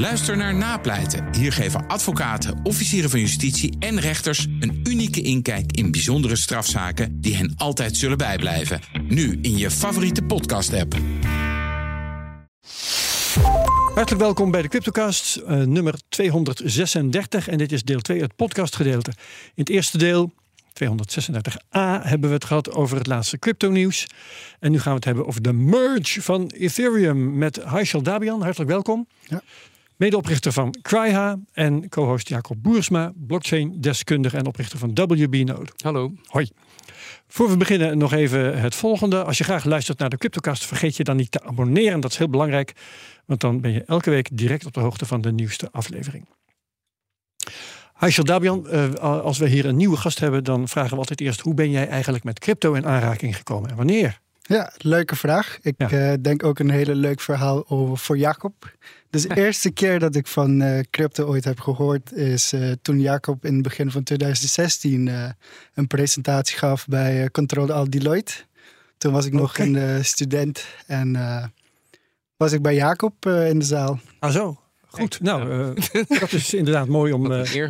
Luister naar Napleiten. Hier geven advocaten, officieren van justitie en rechters een unieke inkijk in bijzondere strafzaken die hen altijd zullen bijblijven. Nu in je favoriete podcast-app. Hartelijk welkom bij de Cryptocast, uh, nummer 236. En dit is deel 2, het podcastgedeelte. In het eerste deel, 236a, hebben we het gehad over het laatste crypto-nieuws. En nu gaan we het hebben over de merge van Ethereum met Haishal Dabian. Hartelijk welkom. Ja. Medeoprichter van Cryha en co-host Jacob Boersma, blockchain-deskundige en oprichter van WB Node. Hallo. Hoi. Voor we beginnen nog even het volgende. Als je graag luistert naar de Cryptocast, vergeet je dan niet te abonneren. Dat is heel belangrijk, want dan ben je elke week direct op de hoogte van de nieuwste aflevering. Haishal Dabian, uh, als we hier een nieuwe gast hebben, dan vragen we altijd eerst: hoe ben jij eigenlijk met crypto in aanraking gekomen en wanneer? Ja, leuke vraag. Ik uh, denk ook een hele leuk verhaal over, voor Jacob. Dus de eerste keer dat ik van uh, crypto ooit heb gehoord is uh, toen Jacob in het begin van 2016 een presentatie gaf bij Control Al Deloitte. Toen was ik nog een student en was ik bij Jacob in de zaal. Ah zo. Goed, nou, dat is inderdaad mooi om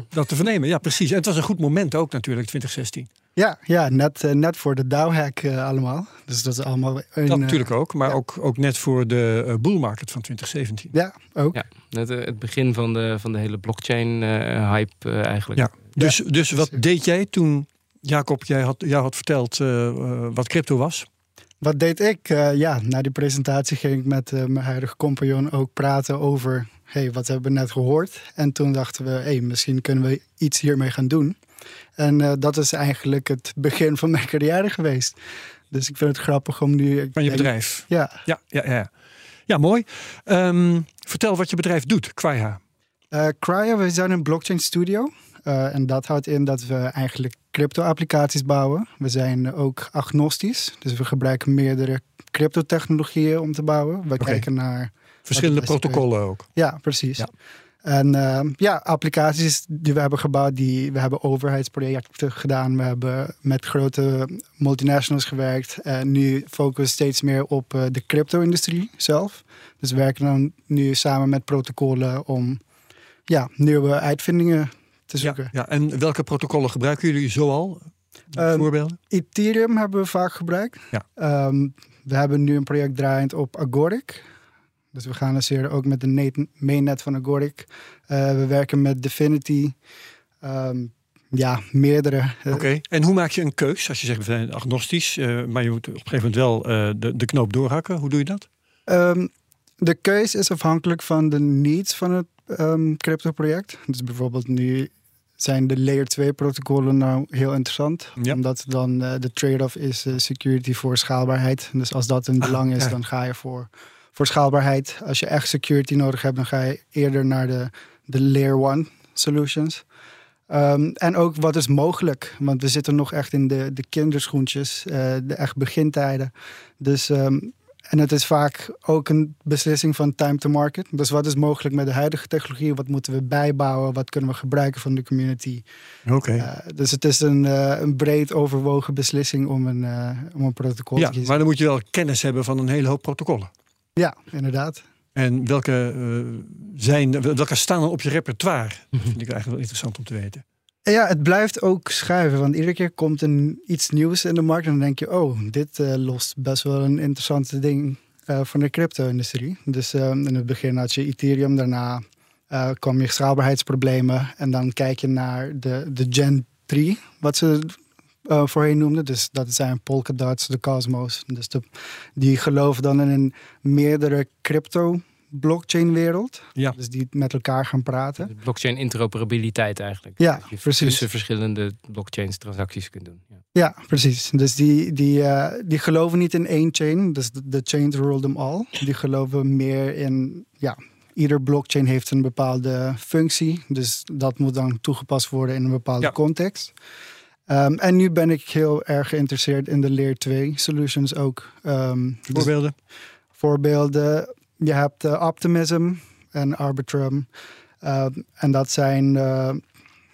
dat te vernemen. Ja, precies. En het was een goed moment ook natuurlijk, 2016. Ja, ja net, uh, net voor de DAO-hack uh, allemaal. Dus dat is allemaal... Een, dat natuurlijk ook, maar ja. ook, ook net voor de uh, bull market van 2017. Ja, ook. Ja, net het begin van de, van de hele blockchain-hype eigenlijk. Ja, dus, dus wat deed jij toen, Jacob, jij had, jou had verteld wat crypto was? Wat deed ik? ja, na die presentatie ging ik met mijn huidige compagnon ook praten over... hey, wat hebben we net gehoord? En toen dachten we, hey, misschien kunnen we iets hiermee gaan doen... En uh, dat is eigenlijk het begin van mijn carrière geweest. Dus ik vind het grappig om nu. Van je bedrijf? Ja. Ja, ja, ja. ja mooi. Um, vertel wat je bedrijf doet, Crya. Uh, Crya, we zijn een blockchain studio. Uh, en dat houdt in dat we eigenlijk crypto-applicaties bouwen. We zijn ook agnostisch. Dus we gebruiken meerdere crypto-technologieën om te bouwen. We okay. kijken naar. Verschillende protocollen ook. Ja, precies. Ja. En uh, ja, applicaties die we hebben gebouwd, die, we hebben overheidsprojecten gedaan. We hebben met grote multinationals gewerkt. En nu focussen we steeds meer op uh, de crypto-industrie zelf. Dus we werken dan nu samen met protocollen om ja, nieuwe uitvindingen te zoeken. Ja, ja. En welke protocollen gebruiken jullie zoal? Um, voorbeelden? Ethereum hebben we vaak gebruikt. Ja. Um, we hebben nu een project draaiend op Agoric. Dus we gaan dus ook met de mainnet van Agoric. Uh, we werken met Definity. Um, ja, meerdere. Oké, okay. en hoe maak je een keus? Als je zegt, we zijn agnostisch, uh, maar je moet op een gegeven moment wel uh, de, de knoop doorhakken. Hoe doe je dat? Um, de keus is afhankelijk van de needs van het um, crypto-project. Dus bijvoorbeeld nu zijn de layer 2 protocollen nou heel interessant. Ja. Omdat dan uh, de trade-off is security voor schaalbaarheid. Dus als dat een ah, belang is, ja. dan ga je voor voor schaalbaarheid. Als je echt security nodig hebt, dan ga je eerder naar de, de layer one solutions. Um, en ook wat is mogelijk, want we zitten nog echt in de, de kinderschoentjes, uh, de echt begintijden. Dus, um, en het is vaak ook een beslissing van time to market. Dus wat is mogelijk met de huidige technologie? Wat moeten we bijbouwen? Wat kunnen we gebruiken van de community? Oké. Okay. Uh, dus het is een, uh, een breed overwogen beslissing om een, om een protocol ja, te kiezen. Maar dan moet je wel kennis hebben van een hele hoop protocollen. Ja, inderdaad. En welke, uh, zijn, welke staan er op je repertoire? Dat vind ik eigenlijk wel interessant om te weten. Ja, het blijft ook schuiven. Want iedere keer komt een, iets nieuws in de markt. En dan denk je, oh, dit uh, lost best wel een interessante ding uh, voor de crypto-industrie. Dus in het begin had je Ethereum, daarna kwam je schaalbaarheidsproblemen. En dan kijk je naar de, de Gen 3, wat ze uh, voorheen noemde. Dus dat zijn Polkadot, de Cosmos. Dus de, die geloven dan in een meerdere crypto blockchain wereld. Ja. Dus die met elkaar gaan praten. De blockchain interoperabiliteit eigenlijk. Ja, dat je precies. Tussen verschillende blockchains transacties kunt doen. Ja, ja precies. Dus die, die, uh, die geloven niet in één chain. Dus de, de chains rule them all. Die geloven meer in, ja, ieder blockchain heeft een bepaalde functie. Dus dat moet dan toegepast worden in een bepaalde ja. context. Um, en nu ben ik heel erg geïnteresseerd in de Layer 2 solutions ook. Um, voorbeelden? Dus voorbeelden. Je hebt uh, Optimism en Arbitrum. Uh, en dat zijn uh,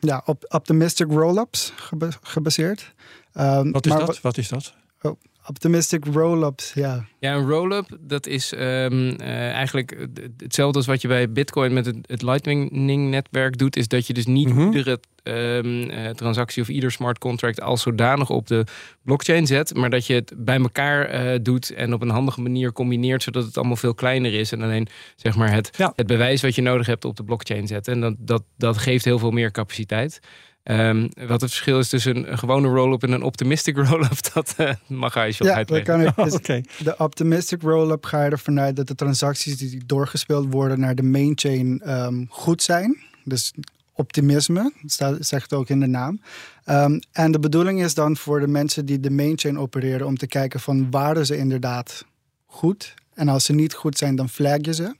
ja, op optimistic roll-ups geba gebaseerd. Um, wat is dat? Wat is dat? Oh, Optimistic roll-ups, ja. Ja, een roll-up, dat is ehm, eh, eigenlijk hetzelfde als wat je bij Bitcoin met het, het Lightning-netwerk doet. Is dat je dus niet iedere ehm, eh, transactie of ieder smart contract als zodanig op de blockchain zet. Maar dat je het bij elkaar eh, doet en op een handige manier combineert. Zodat het allemaal veel kleiner is. En alleen zeg maar het, Ja. het bewijs wat je nodig hebt op de blockchain zetten. En dat, dat, dat geeft heel veel meer capaciteit. Ehm, wat het verschil is tussen een gewone roll-up en een optimistic roll-up, dat eh, mag hij je Ja, dat uitleggen. kan ik. Oh, Dus Oké. De optimistic roll-up ga je ervan uit dat de transacties die doorgespeeld worden naar de main chain ehm, goed zijn. Dus optimisme, dat zegt ook in de naam. Ehm, en de bedoeling is dan voor de mensen die de main chain opereren om te kijken van waren ze inderdaad goed. En als ze niet goed zijn, dan flag je ze.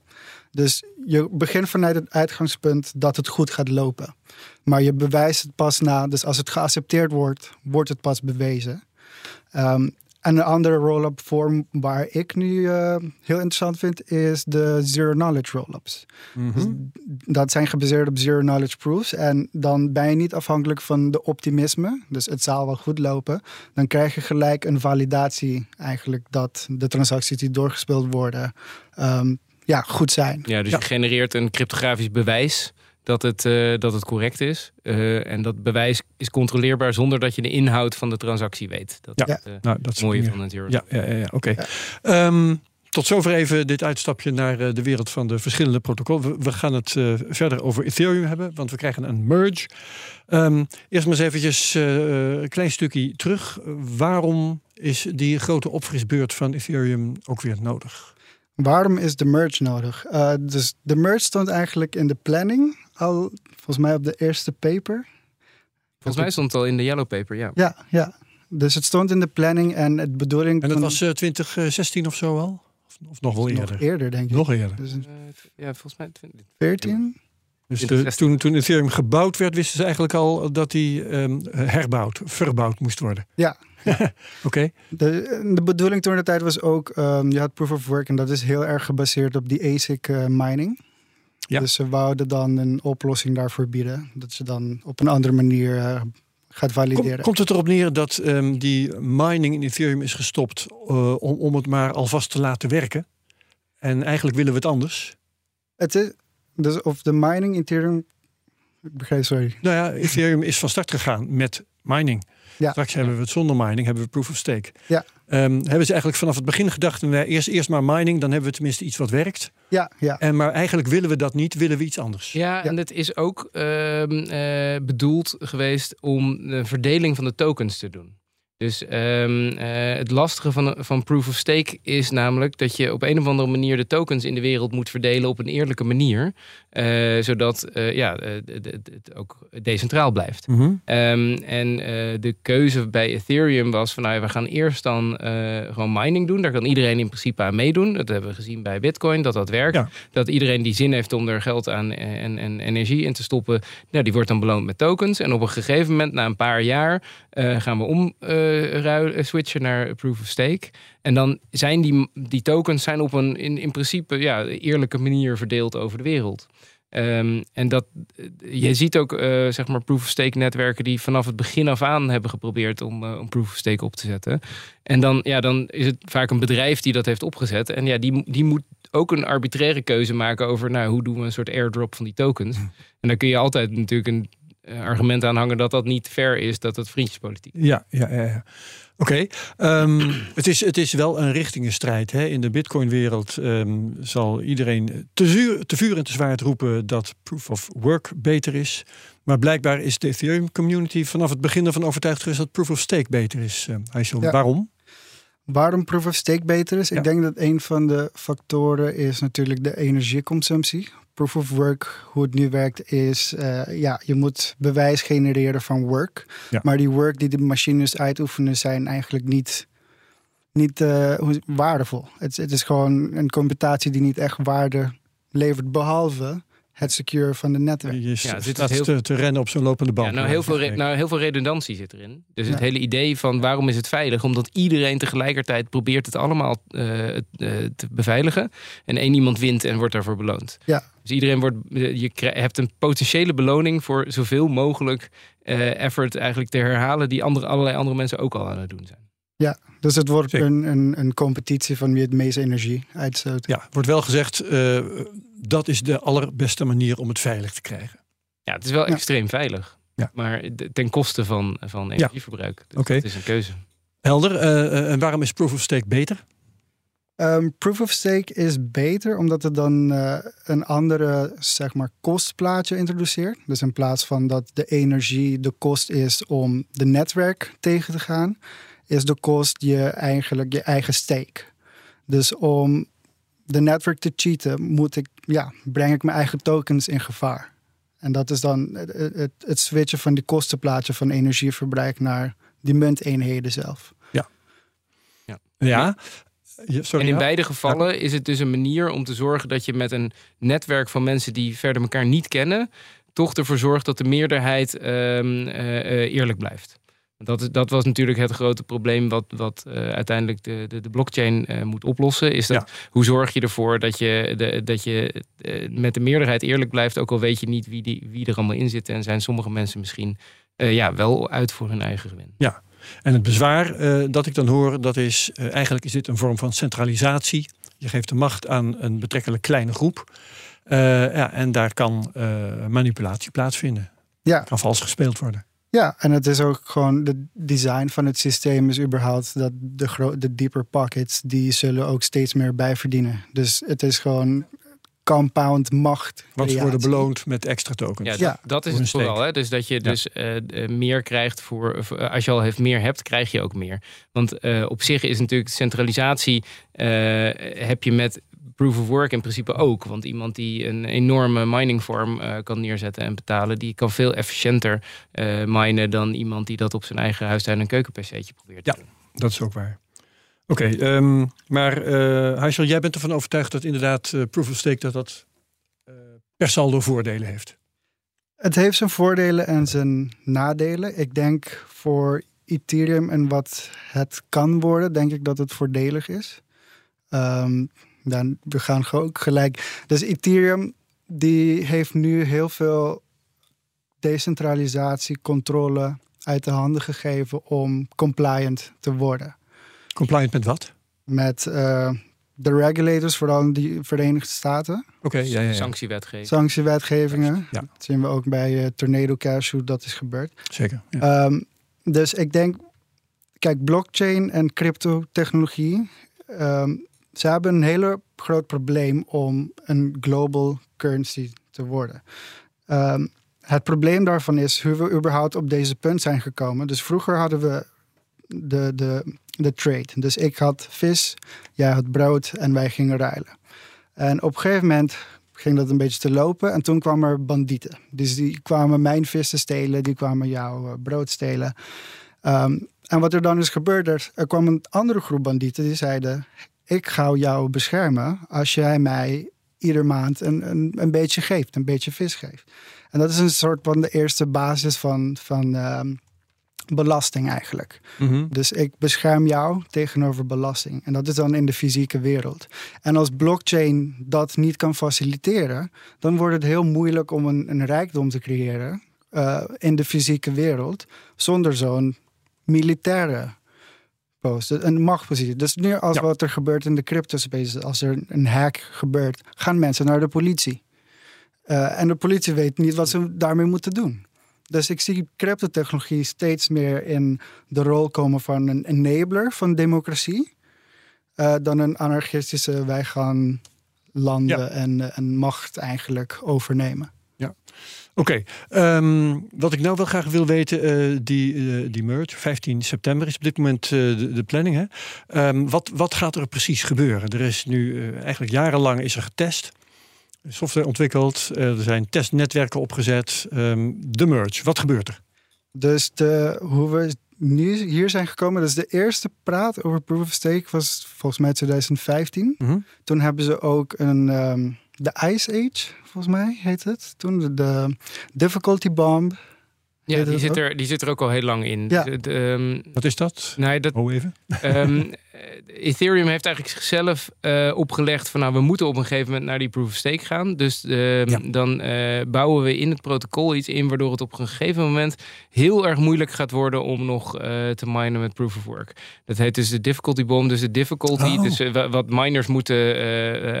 Dus je begint vanuit het uitgangspunt dat het goed gaat lopen. Maar je bewijst het pas na. Dus als het geaccepteerd wordt, wordt het pas bewezen. En een andere roll-up vorm waar ik nu eh, heel interessant vind, is de zero knowledge roll-ups. Mhm. Dus dat zijn gebaseerd op zero knowledge proofs. En dan ben je niet afhankelijk van de optimisme. Dus het zal wel goed lopen. Dan krijg je gelijk een validatie eigenlijk dat de transacties die doorgespeeld worden ehm, ja, goed zijn. Ja, dus Ja. je genereert een cryptografisch bewijs dat het, eh, dat het correct is. Eh, en dat bewijs is controleerbaar zonder dat je de inhoud van de transactie weet. Dat Ja. het eh, Nou, dat is mooie meer. van een zero. Ja, ja, ja, ja, oké. Ja. Ehm, tot zover even dit uitstapje naar eh, de wereld van de verschillende protocollen. We, we gaan het eh, verder over Ethereum hebben, want we krijgen een merge. Ehm, eerst maar eens eventjes eh, een klein stukje terug. Waarom is die grote opfrisbeurt van Ethereum ook weer nodig? Waarom is de merge nodig? Eh, dus de merge stond eigenlijk in de planning al, volgens mij op de eerste paper. Volgens mij stond het al in de yellow paper, ja. Ja, ja. Dus het stond in de planning en het bedoeling. En dat was eh, 2016 of zo al? Of, of nog wel nog eerder? eerder, denk ik. Nog eerder. Dus Eh, ja, volgens mij... 20 14? Dus de- 2016. toen, toen Ethereum gebouwd werd, wisten ze eigenlijk al dat die ehm, herbouwd, verbouwd moest worden. Ja. Oké. De, de bedoeling toen de tijd was ook, ehm, je had proof of work en dat is heel erg gebaseerd op die ASIC eh, mining. Ja. Dus ze wouden dan een oplossing daarvoor bieden. Dat ze dan op een andere manier eh, gaat valideren. Kom- komt het erop neer dat ehm, die mining in Ethereum is gestopt eh, om, om het maar alvast te laten werken? En eigenlijk willen we het anders. Het is, dus of de mining in Ethereum... Ik begrijp, sorry. Nou ja, Ethereum is van start gegaan met mining. Ja. Straks hebben we het zonder mining, hebben we proof of stake. Ja. Ehm, hebben ze eigenlijk vanaf het begin gedacht, nou, eerst, eerst maar mining, dan hebben we tenminste iets wat werkt. Ja, ja. En, maar eigenlijk willen we dat niet, willen we iets anders. Ja, en het is ook ehm, eh, bedoeld geweest om de verdeling van de tokens te doen. Dus ehm, eh, het lastige van, van proof of stake is namelijk dat je op een of andere manier de tokens in de wereld moet verdelen op een eerlijke manier. Eh, zodat eh, ja, eh, het- ook decentraal blijft. Mhm. Ehm, en de keuze bij Ethereum was van nou ja, we gaan eerst dan gewoon mining doen. Daar kan iedereen in principe aan meedoen. Dat hebben we gezien bij Bitcoin, dat dat werkt. Ja. Dat iedereen die zin heeft om er geld aan en, en energie in te stoppen, nou, die wordt dan beloond met tokens. En op een gegeven moment, na een paar jaar, gaan we omruilen, switchen naar proof of stake. En dan zijn die, die tokens zijn op een in, in principe ja, eerlijke manier verdeeld over de wereld. Ehm, en dat, eh, je ziet ook eh, zeg maar proof of stake netwerken die vanaf het begin af aan hebben geprobeerd om, eh, om proof of stake op te zetten. En dan, ja, dan is het vaak een bedrijf die dat heeft opgezet. En ja, die, die moet ook een arbitraire keuze maken over nou, hoe doen we een soort airdrop van die tokens. En dan kun je altijd natuurlijk een eh, argument aan hangen dat dat niet fair is, dat het vriendjespolitiek is. Ja, ja, ja. ja. Oké. Ehm, het, is, het is wel een richtingenstrijd. Hè. In de Bitcoin-wereld ehm, zal iedereen te, zuur, te vuur en te zwaard roepen dat proof of work beter is. Maar blijkbaar is de Ethereum-community vanaf het begin ervan overtuigd geweest dat proof of stake beter is. Uh, Heysel, Ja. Waarom? Waarom proof of stake beter is? Ja. Ik denk dat een van de factoren is natuurlijk de energieconsumptie. Proof of work, hoe het nu werkt, is eh, ja, je moet bewijs genereren van work. Ja. Maar die work die de machines uitoefenen zijn eigenlijk niet, niet eh, waardevol. Het, het is gewoon een computatie die niet echt waarde levert, behalve het secure van de netwerk. Je Ja, is heel- te, te rennen op zo'n lopende band. Ja, nou, heel veel nou, heel veel redundantie zit erin. Dus het hele idee van waarom is het veilig? Omdat iedereen tegelijkertijd probeert het allemaal eh, eh, te beveiligen. En één iemand wint en wordt daarvoor beloond. Ja. Dus iedereen wordt, je krij- hebt een potentiële beloning voor zoveel mogelijk eh, effort eigenlijk te herhalen die andere, allerlei andere mensen ook al aan het doen zijn. Ja, dus het wordt een, een, een, competitie van wie het meeste energie uitstoot. Ja, wordt wel gezegd, uh, dat is de allerbeste manier om het veilig te krijgen. Ja, het is wel extreem veilig. Ja. Maar ten koste van, van energieverbruik. Dus Oké. Het is een keuze. Helder. Uh, en waarom is Proof of Stake beter? Um, proof of Stake is beter omdat het dan uh, een andere zeg maar, kostplaatje introduceert. Dus in plaats van dat de energie de kost is om de netwerk tegen te gaan, is de kost je eigenlijk je eigen stake. Dus om de netwerk te cheaten, moet ik, ja, breng ik mijn eigen tokens in gevaar. En dat is dan het, het, het switchen van die kostenplaatje van energieverbruik naar die munteenheden zelf. Ja. Sorry, en in beide gevallen is het dus een manier om te zorgen dat je met een netwerk van mensen die verder elkaar niet kennen, toch ervoor zorgt dat de meerderheid ehm, eh, eh, eerlijk blijft. Dat, dat was natuurlijk het grote probleem wat, wat uh, uiteindelijk de, de, de blockchain moet oplossen. Is dat hoe zorg je ervoor dat je, de, dat je met de meerderheid eerlijk blijft, ook al weet je niet wie, die, wie er allemaal in zit. En zijn sommige mensen misschien ja, wel uit voor hun eigen gewin. Ja, en het bezwaar dat ik dan hoor, dat is eigenlijk is dit een vorm van centralisatie. Je geeft de macht aan een betrekkelijk kleine groep. ja, en daar kan manipulatie plaatsvinden. Ja. Kan vals gespeeld worden. Ja, en het is ook gewoon de design van het systeem is überhaupt dat de, de deeper pockets die zullen ook steeds meer bijverdienen. Dus het is gewoon compound macht. Want ze worden beloond met extra tokens. Ja, ja. dat is het vooral. Hè? Dus dat je dus uh, meer krijgt voor, als je al heeft meer hebt, krijg je ook meer. Want uh, op zich is natuurlijk centralisatie uh, heb je met proof of work in principe ook. Want iemand die een enorme mining farm uh, kan neerzetten en betalen, die kan veel efficiënter uh, minen dan iemand die dat op zijn eigen huistuin en keukenpc'tje probeert te ja, dat is ook waar. Oké, ehm, maar uh, jij bent ervan overtuigd dat inderdaad proof of stake dat dat per saldo voordelen heeft? Het heeft zijn voordelen en zijn nadelen. Ik denk voor Ethereum en wat het kan worden, denk ik dat het voordelig is. Um, dan, we gaan ook gelijk. Dus Ethereum die heeft nu heel veel decentralisatie, controle uit de handen gegeven om compliant te worden. Compliant met wat? Met uh, de regulators, vooral in de Verenigde Staten. Oké, ja, ja, ja, Sanctiewetgeving. Sanctiewetgevingen. Ja. Dat zien we ook bij uh, Tornado Cash hoe dat is gebeurd. Zeker. Um, dus ik denk, kijk, blockchain en cryptotechnologie um, ze hebben een hele groot probleem om een global currency te worden. Um, het probleem daarvan is hoe we überhaupt op deze punt zijn gekomen. Dus vroeger hadden we de, de, de trade. Dus ik had vis, jij had brood en wij gingen ruilen. En op een gegeven moment ging dat een beetje te lopen. En toen kwamen er bandieten. Dus die kwamen mijn vissen stelen, die kwamen jouw eh, brood stelen. Um, en wat er dan is gebeurd, er, kwam een andere groep bandieten die zeiden: ik ga jou beschermen als jij mij ieder maand een, een, een beetje geeft, een beetje vis geeft. En dat is een soort van de eerste basis van, van ehm, belasting eigenlijk. Mhm. Dus ik bescherm jou tegenover belasting. En dat is dan in de fysieke wereld. En als blockchain dat niet kan faciliteren, dan wordt het heel moeilijk om een, een rijkdom te creëren uh, in de fysieke wereld zonder zo'n militaire een machtspositie. Dus nu als wat er gebeurt in de crypto space, als er een hack gebeurt, gaan mensen naar de politie. Uh, en de politie weet niet wat ze daarmee moeten doen. Dus ik zie cryptotechnologie steeds meer in de rol komen van een enabler van democratie. Uh, dan een anarchistische, wij gaan landen en, en macht eigenlijk overnemen. Oké, ehm, wat ik nou wel graag wil weten, uh, die, uh, die merge, 15 september is op dit moment uh, de, de, planning. Hè? Um, wat, wat gaat er precies gebeuren? Er is nu eigenlijk jarenlang is er getest, software ontwikkeld, er zijn testnetwerken opgezet. Um, de merge, wat gebeurt er? Dus de, hoe we nu hier zijn gekomen, dus de eerste praat over Proof of Stake was volgens mij 2015. Mm Toen hebben ze ook een de Ice Age, volgens mij heet het. Toen de, Difficulty Bomb. Ja, die zit, er, die zit er ook al heel lang in. Ja. De, um, Wat is dat? Nee, dat, oh, even. Um, Ethereum heeft eigenlijk zichzelf uh, opgelegd van nou we moeten op een gegeven moment naar die proof of stake gaan. Dus ehm, dan uh, bouwen we in het protocol iets in waardoor het op een gegeven moment heel erg moeilijk gaat worden om nog te minen met proof of work. Dat heet dus de difficulty bomb. Dus de difficulty, oh. dus wat miners moeten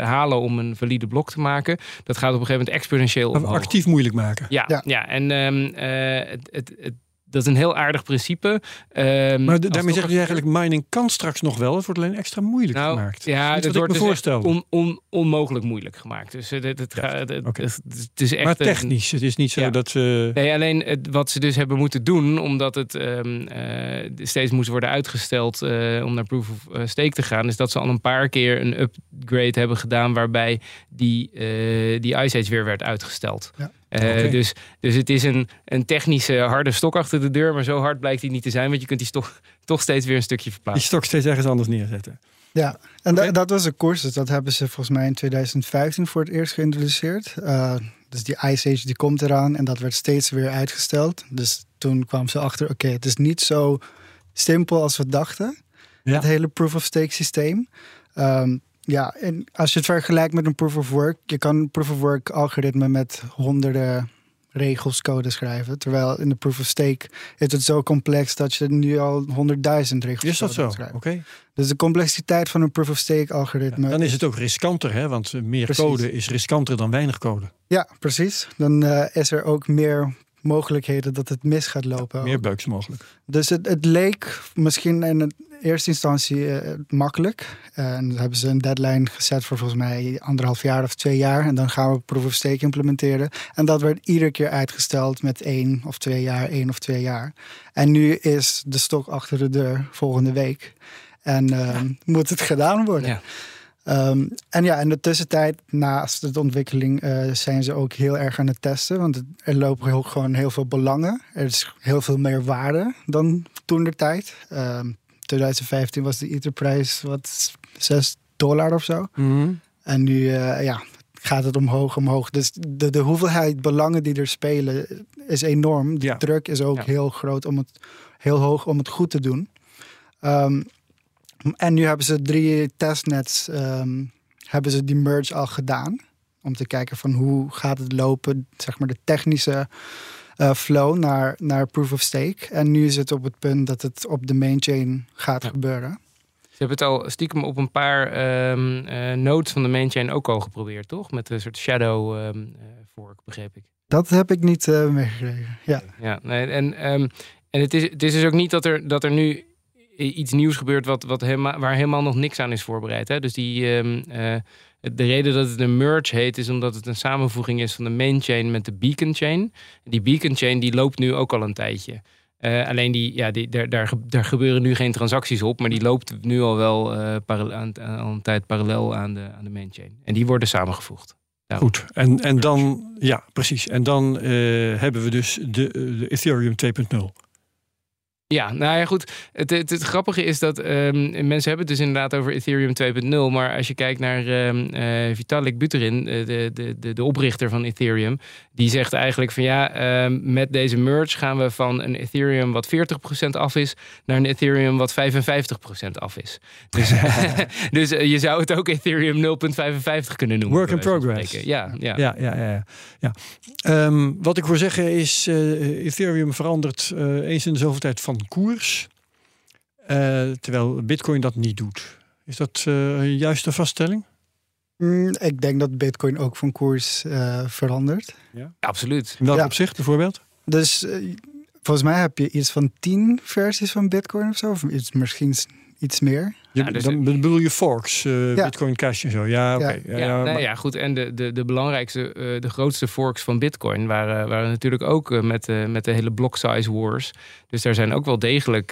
halen om een valide blok te maken. Dat gaat op een gegeven moment exponentieel omhoog. Actief moeilijk maken. Ja, ja. ja. en um, het, het, het dat is een heel aardig principe. Um, maar daarmee zeg je eigenlijk, mining kan straks nog wel. Het wordt alleen extra moeilijk nou, gemaakt. Ja, dat wordt me dus on, on, onmogelijk moeilijk gemaakt. Dus het, het, het, het, is echt... Maar technisch, het is niet zo dat ze... Nee, alleen wat ze dus hebben moeten doen... omdat het um, uh, steeds moest worden uitgesteld... Uh, om naar Proof of eh, Stake te gaan... is dat ze al een paar keer een upgrade hebben gedaan... waarbij die, uh, die Ice Age weer werd uitgesteld. Ja. Uh, dus, dus het is een, een technische harde stok achter de deur, maar zo hard blijkt die niet te zijn, want je kunt die stok toch steeds weer een stukje verplaatsen. Die stok steeds ergens anders neerzetten. Ja, en dat was een koers. Dus dat hebben ze volgens mij in 2015 voor het eerst geïntroduceerd. Uh, dus die Ice Age die komt eraan en dat werd steeds weer uitgesteld. Dus toen kwam ze achter, oké, het is niet zo simpel als we dachten. Ja. Het hele proof of stake systeem. Um, ja, en als je het vergelijkt met een proof of work, je kan een proof of work algoritme met honderden regels code schrijven. Terwijl in de proof of stake is het zo complex dat je nu al honderdduizend regels is dat zo? Oké. Dus de complexiteit van een proof of stake algoritme. dan is het ook riskanter, hè? Want meer code is riskanter dan weinig code. Ja, precies. Dan uh, is er ook meer mogelijkheden dat het mis gaat lopen. meer bugs mogelijk. Dus het, het leek misschien in eerste instantie uh, makkelijk. en dan hebben ze een deadline gezet voor volgens mij anderhalf jaar of twee jaar. En dan gaan we proof of stake implementeren. En dat werd iedere keer uitgesteld met één of twee jaar, één of twee jaar. En nu is de stok achter de deur volgende week. En uh, moet het gedaan worden. Ja. Um, en ja, in de tussentijd, naast de ontwikkeling, uh, zijn ze ook heel erg aan het testen. Want er lopen heel, gewoon heel veel belangen. Er is heel veel meer waarde dan toen de tijd. Um, 2015 was de Etherprijs wat 6 dollar of zo. Mm En nu uh, ja, gaat het omhoog, omhoog. Dus de, de hoeveelheid belangen die er spelen is enorm. De ja. druk is ook heel groot om het heel hoog om het goed te doen. Um, en nu hebben ze drie testnets, um, hebben ze die merge al gedaan. Om te kijken van hoe gaat het lopen, zeg maar de technische uh, flow naar, naar proof of stake. En nu is het op het punt dat het op de main chain gaat gebeuren. Ze hebben het al stiekem op een paar um, uh, nodes van de main chain ook al geprobeerd, toch? Met een soort shadow um, fork, begreep ik. Dat heb ik niet uh, meegekregen. Ja, ja nee, en, um, en het, is, het is dus ook niet dat er, dat er nu iets nieuws gebeurt wat, wat helemaal, waar helemaal nog niks aan is voorbereid. Hè? Dus die, um, uh, de reden dat het een merge heet, is omdat het een samenvoeging is van de main chain met de beacon chain. Die beacon chain die loopt nu ook al een tijdje. Uh, alleen die, ja, die, daar, daar, daar gebeuren nu geen transacties op, maar die loopt nu al wel uh, een tijd parallel aan de, aan de main chain. En die worden samengevoegd. Goed, en, en dan, ja, precies. En dan uh, hebben we dus de, de Ethereum 2.0. Ja, nou ja, goed. Het, het, het grappige is dat um, mensen hebben het dus inderdaad over Ethereum 2.0. Maar als je kijkt naar um, uh, Vitalik Buterin, de, de, de, de oprichter van Ethereum, die zegt eigenlijk van ja, um, met deze merge gaan we van een Ethereum wat 40% af is, naar een Ethereum wat 55% af is. Dus, dus uh, je zou het ook Ethereum 0.55 kunnen noemen. Work in progress. Ja, ja. ja, ja, ja, ja. wat ik wil zeggen is, Ethereum verandert eens in de zoveel tijd van koers. Uh, terwijl Bitcoin dat niet doet. Is dat uh, een juiste vaststelling? Mm, ik denk dat Bitcoin ook van koers uh, verandert. Ja? Absoluut. In welk ja. opzicht bijvoorbeeld? Dus volgens mij heb je iets van tien versies van Bitcoin of zo. Of iets, misschien iets meer. Je, ja, dus dan bedoel je forks, uh, ja. Bitcoin Cash en zo. Ja, oké. Okay. Ja, ja, nee, ja, goed. En de, de, de belangrijkste, uh, de grootste forks van Bitcoin waren, waren natuurlijk ook uh, met, met de hele block size wars. Dus daar zijn ook wel degelijk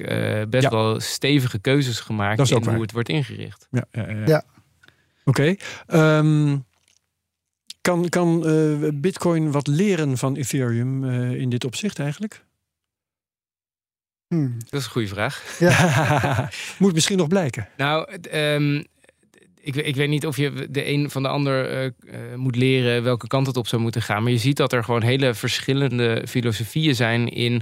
best wel stevige keuzes gemaakt in hoe het wordt ingericht. Ja, ja, ja. Oké. Okay. Um, kan kan Bitcoin wat leren van Ethereum in dit opzicht eigenlijk? Hmm. Dat is een goede vraag. Ja. Moet misschien nog blijken. Nou, um, ik, ik, weet niet of je de een van de ander uh, uh, moet leren welke kant het op zou moeten gaan. Maar je ziet dat er gewoon hele verschillende filosofieën zijn in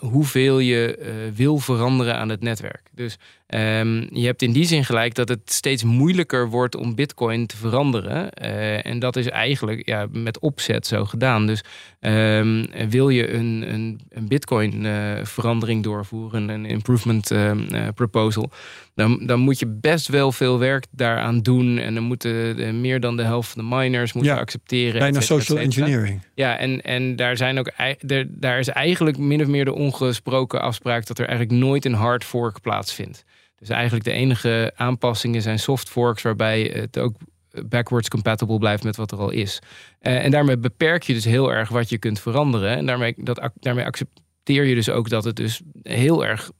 hoeveel je wil veranderen aan het netwerk. Dus ehm, je hebt in die zin gelijk dat het steeds moeilijker wordt om Bitcoin te veranderen. en dat is eigenlijk ja, met opzet zo gedaan. Dus ehm, wil je een, een, een Bitcoin-verandering doorvoeren, een improvement ehm, proposal dan, dan moet je best wel veel werk daaraan doen. En dan moeten meer dan de helft van de miners moeten accepteren. Bijna social engineering. Ja, en, en daar, zijn ook, daar is eigenlijk min of meer de ongesproken afspraak dat er eigenlijk nooit een hard fork plaatsvindt. Dus eigenlijk de enige aanpassingen zijn soft forks, waarbij het ook backwards compatible blijft met wat er al is. Uh, en daarmee beperk je dus heel erg wat je kunt veranderen. En daarmee, dat, daarmee accepteer je dus ook dat het dus heel erg eh,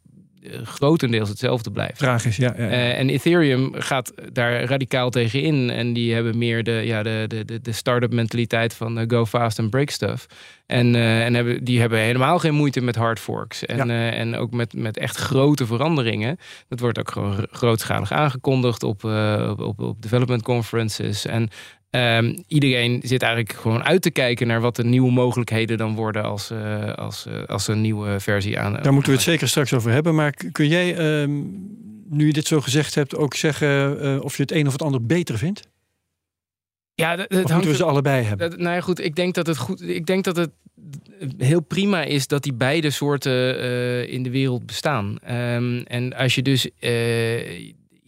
grotendeels hetzelfde blijft. Tragisch, ja. ja, uh, en Ethereum gaat daar radicaal tegen in. En die hebben meer de, ja, de, de, de start-up mentaliteit van uh, go fast and break stuff. En, en hebben, die hebben helemaal geen moeite met hard forks. En, en ook met, met echt grote veranderingen. Dat wordt ook gewoon grootschalig aangekondigd op, op, op development conferences. En Um, iedereen zit eigenlijk gewoon uit te kijken naar wat de nieuwe mogelijkheden dan worden als, uh, als, uh, als een nieuwe versie aan. Daar moeten we het zeker straks over hebben. Maar kun jij, um, nu je dit zo gezegd hebt, ook zeggen uh, of je het een of het ander beter vindt? Ja, dat, moeten we ze allebei hebben? Dat, nou ja, goed. Ik denk dat het goed. Ik denk dat het heel prima is dat die beide soorten in de wereld bestaan. Um, en als je dus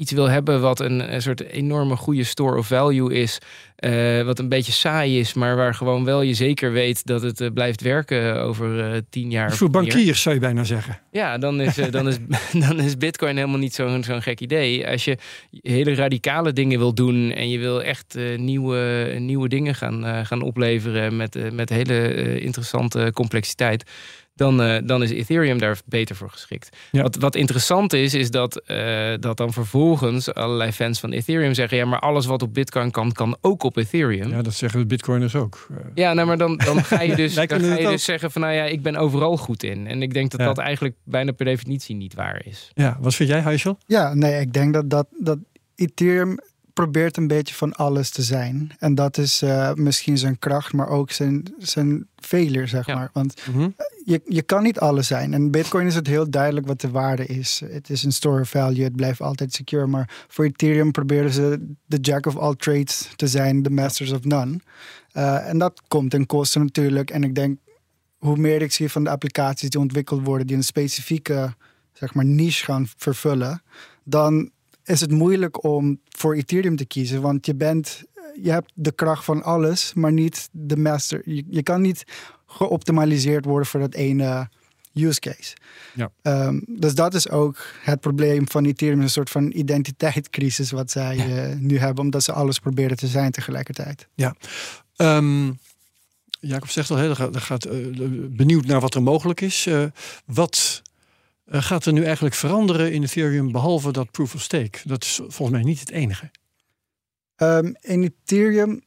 iets wil hebben wat een, een, soort enorme goede store of value is. Uh, wat een beetje saai is, maar waar gewoon wel je zeker weet dat het uh, blijft werken over uh, tien jaar. Voor bankiers zou je bijna zeggen. Ja, dan is, dan is, dan is Bitcoin helemaal niet zo'n zo'n gek idee. Als je hele radicale dingen wil doen en je wil echt nieuwe, nieuwe dingen gaan, gaan opleveren met, met hele interessante complexiteit dan, uh, dan is Ethereum daar beter voor geschikt. Wat, wat interessant is, is dat, uh, dat dan vervolgens allerlei fans van Ethereum zeggen: ja, maar alles wat op Bitcoin kan, kan ook op Ethereum. Ja, dat zeggen de Bitcoiners ook. Uh. Ja, nou, maar dan, dan ga je, dus, dan ga je dus zeggen: van nou ja, ik ben overal goed in. En ik denk dat ja. dat eigenlijk bijna per definitie niet waar is. Ja, wat vind jij, Heisel? Ja, nee, ik denk dat, dat, dat Ethereum probeert een beetje van alles te zijn. En dat is uh, misschien zijn kracht, maar ook zijn, zijn failure, zeg ja. maar. Want mm -hmm. je, je kan niet alles zijn. En Bitcoin is het heel duidelijk wat de waarde is. Het is een store of value, het blijft altijd secure. Maar voor Ethereum proberen ze de jack of all trades te zijn, de masters of none. Uh, en dat komt ten koste natuurlijk. En ik denk, hoe meer ik zie van de applicaties die ontwikkeld worden, die een specifieke zeg maar, niche gaan vervullen, dan is het moeilijk om voor Ethereum te kiezen. Want je bent, je hebt de kracht van alles, maar niet de master. Je, je kan niet geoptimaliseerd worden voor dat ene use case. Ja. Um, dus dat is ook het probleem van Ethereum, een soort van identiteitscrisis wat zij ja. uh, nu hebben, omdat ze alles proberen te zijn tegelijkertijd. Ja. Um, Jacob zegt al, heel gaat uh, benieuwd naar wat er mogelijk is. Uh, wat gaat er nu eigenlijk veranderen in Ethereum behalve dat proof of stake? Dat is volgens mij niet het enige. Um, in Ethereum,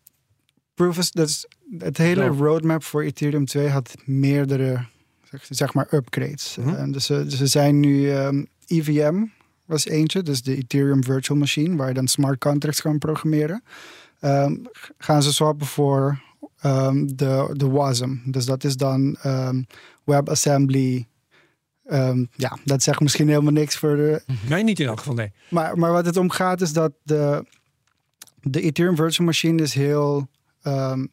proof of, dat is het hele no. roadmap voor Ethereum 2 had meerdere zeg, zeg maar upgrades. Mm -hmm. uh, dus, dus er zijn nu um, EVM was eentje, dus de Ethereum Virtual Machine, waar je dan smart contracts kan programmeren. Gaan ze swappen voor de, de WASM. Dus dat is dan WebAssembly Um, ja, dat zegt misschien helemaal niks voor de. Nee, niet in elk geval, nee. Maar, maar wat het om gaat is dat de, de Ethereum Virtual Machine is heel, um,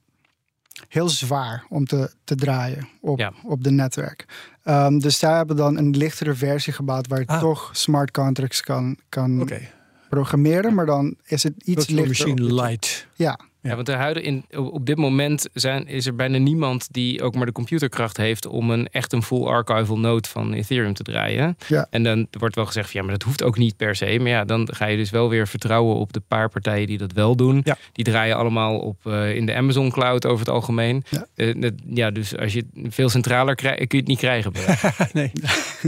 heel zwaar om te, te draaien op, ja. op de netwerk. Um, dus zij hebben dan een lichtere versie gebouwd waar je ah. toch smart contracts kan, kan okay. programmeren, maar dan is het iets Virtual lichter. Machine Light. Ja, ja, want de huidige in, op dit moment zijn, is er bijna niemand die ook maar de computerkracht heeft om een echt een full archival node van Ethereum te draaien. Ja. En dan wordt wel gezegd, van, ja, maar dat hoeft ook niet per se. Maar ja, dan ga je dus wel weer vertrouwen op de paar partijen die dat wel doen. Ja. Die draaien allemaal op uh, in de Amazon cloud over het algemeen. Ja, uh, dat, ja dus als je het veel centraler krijgt, kun je het niet krijgen. nee.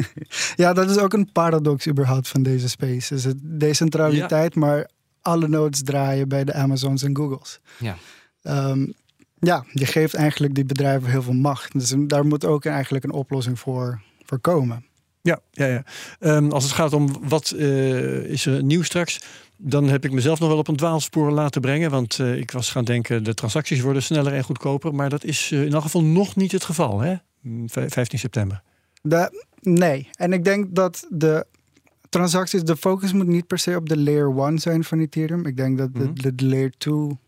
ja, dat is ook een paradox überhaupt van deze space. Dus het decentraliteit, maar alle nodes draaien bij de Amazons en Googles. Ja. Um, ja, je geeft eigenlijk die bedrijven heel veel macht. Dus daar moet ook eigenlijk een oplossing voor, voor komen. Ja, ja, ja. Um, als het gaat om wat uh, is er nieuw straks, dan heb ik mezelf nog wel op een dwaalspoor laten brengen. Want uh, ik was gaan denken, de transacties worden sneller en goedkoper. Maar dat is uh, in elk geval nog niet het geval, hè? 15 september. De, nee, en ik denk dat de transacties, de focus moet niet per se op de layer 1 zijn van Ethereum. Ik denk dat de, Mhm. de, de layer 2 Layer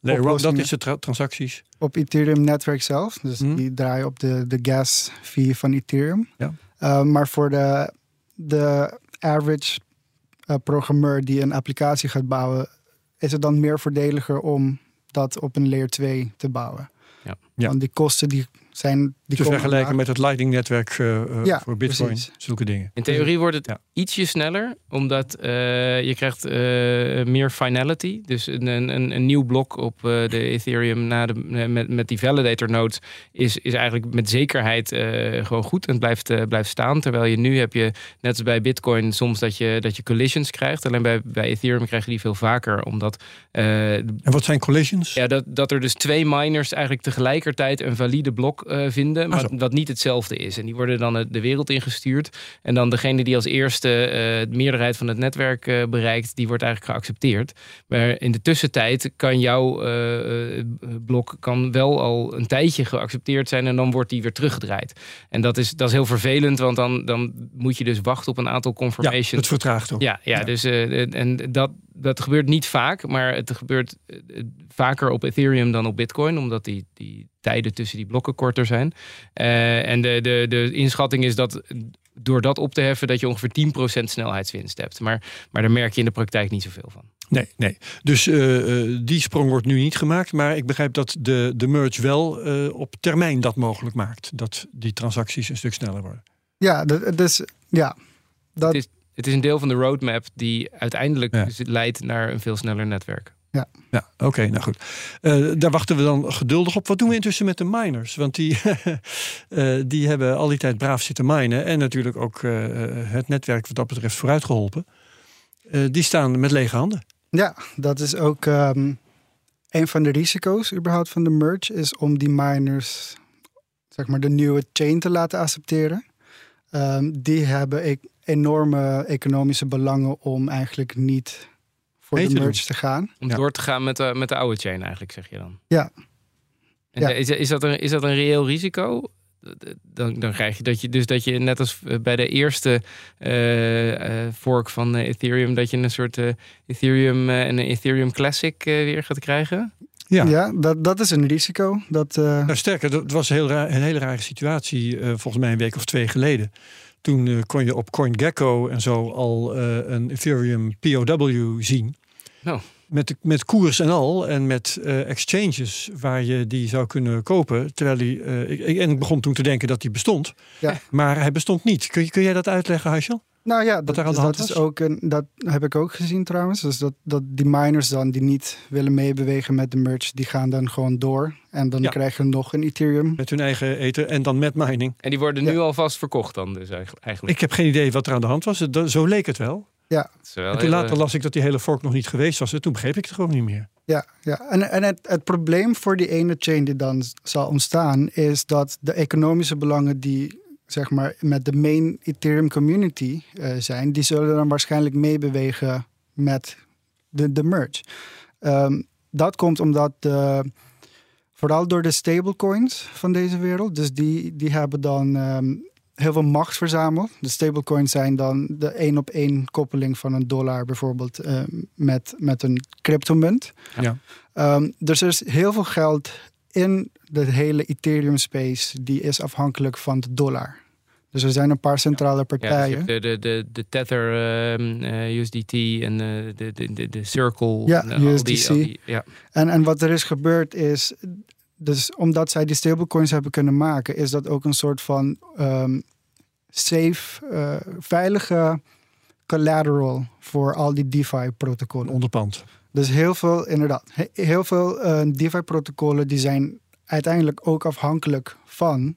one, dat oplossingen- is de tra- transacties. op Ethereum netwerk zelf. Dus Mhm. die draaien op de, de gas fee van Ethereum. Ja. Uh, maar voor de, de average uh, programmeur die een applicatie gaat bouwen, is het dan meer voordeliger om dat op een layer 2 te bouwen. Ja. Ja. Want die kosten die zijn die te komen vergelijken met het Lightning-netwerk eh, eh, Ja, voor Bitcoin. precies. Zulke dingen. In theorie wordt het Ja. ietsje sneller, omdat eh, je krijgt eh, meer finality. Dus een, een, een nieuw blok op eh, de Ethereum na de, met, met die validator nodes is, is eigenlijk met zekerheid eh, gewoon goed en blijft, blijft staan. Terwijl je nu heb je, net als bij Bitcoin, soms dat je, dat je collisions krijgt. Alleen bij, bij Ethereum krijg je die veel vaker, omdat eh, En wat zijn collisions? ja, dat, dat er dus twee miners eigenlijk tegelijkertijd een valide blok eh, vinden, maar Ah, zo. dat niet hetzelfde is. En die worden dan de wereld ingestuurd. En dan degene die als eerste eh, de meerderheid van het netwerk eh, bereikt, die wordt eigenlijk geaccepteerd. Maar in de tussentijd kan jouw eh, eh, blok kan wel al een tijdje geaccepteerd zijn en dan wordt die weer teruggedraaid. En dat is, dat is heel vervelend, want dan, dan moet je dus wachten op een aantal ja, confirmations. het vertraagt ook. Ja, ja, Ja. dus eh, en dat, dat gebeurt niet vaak, maar het gebeurt eh, vaker op Ethereum dan op Bitcoin, omdat die, die tijden tussen die blokken korter zijn. Eh, en de, de, de inschatting is dat door dat op te heffen, dat je ongeveer 10% snelheidswinst hebt. Maar, maar daar merk je in de praktijk niet zoveel van. Nee, nee. Dus eh, eh, die sprong wordt nu niet gemaakt. Maar ik begrijp dat de, de merge wel eh, op termijn dat mogelijk maakt. Dat die transacties een stuk sneller worden. Ja, dat, dus, ja. Dat, Het is, het is een deel van de roadmap die uiteindelijk Ja. leidt naar een veel sneller netwerk. Ja, oké, nou goed. Eh, daar wachten we dan geduldig op. Wat doen we intussen met de miners? Want die, eh, die hebben al die tijd braaf zitten minen. En natuurlijk ook eh, het netwerk wat dat betreft vooruit geholpen. Eh, die staan met lege handen. Ja, dat is ook ehm, een van de risico's überhaupt van de merge, is om die miners, zeg maar, de nieuwe chain te laten accepteren. Ehm, die hebben e- enorme economische belangen om eigenlijk niet voor Mee de merge te gaan. Om Ja. door te gaan met de, met de oude chain eigenlijk, zeg je dan. Ja. En Ja. Is, is, dat een, is dat een reëel risico? Dan, dan krijg je dat je dus dat je net als bij de eerste eh, eh, fork van eh, Ethereum, dat je een soort eh, Ethereum eh, en een Ethereum Classic eh, weer gaat krijgen. Ja. Ja, dat, dat is een risico. Dat, eh, Nou, sterker, dat was een, heel raar, een hele rare situatie. eh, volgens mij een week of twee geleden. Toen eh, kon je op CoinGecko en zo al eh, een Ethereum POW zien. Oh. Met, met koers en al en met eh, exchanges waar je die zou kunnen kopen. Terwijl die, eh, ik, en ik begon toen te denken dat die bestond. Ja. Maar hij bestond niet. Kun, je- kun jij dat uitleggen, Haishel? Nou ja, dat, daar aan de dus hand dat, is ook een, dat heb ik ook gezien trouwens. Dus dat, dat die miners dan die niet willen meebewegen met de merge, die gaan dan gewoon door. En dan Ja. krijgen we nog een Ethereum. Met hun eigen eten en dan met mining. En die worden Ja. nu alvast verkocht dan dus eigenlijk. Ik heb geen idee wat er aan de hand was. Dat- Zo leek het wel. Ja, wel En toen later eh, las ik dat die hele fork nog niet geweest was. En toen begreep ik het gewoon niet meer. ja, ja. En, en het, het probleem voor die ene chain die dan zal ontstaan, is dat de economische belangen die zeg maar met de main Ethereum community eh, zijn, die zullen dan waarschijnlijk meebewegen met de, de merge. Ehm, dat komt omdat de, vooral door de stablecoins van deze wereld, dus die, die hebben dan ehm, heel veel macht verzameld. De stablecoins zijn dan de één op één koppeling van een dollar bijvoorbeeld eh, met, met een cryptomunt. Ja. Ehm, dus er is heel veel geld in de hele Ethereum space die is afhankelijk van de dollar. Dus er zijn een paar centrale ja, dus je partijen. hebt de, de, de, de Tether ehm, eh, USDT en eh, de, de, de, de Circle. Ja, en, eh, al die- USDC. al die- ja. En, en wat er is gebeurd is, dus omdat zij die stablecoins hebben kunnen maken, is dat ook een soort van ehm, safe, eh, veilige collateral voor al die DeFi-protocollen. onderpand. Dus heel veel, inderdaad, he- heel veel eh, DeFi-protocollen die zijn uiteindelijk ook afhankelijk van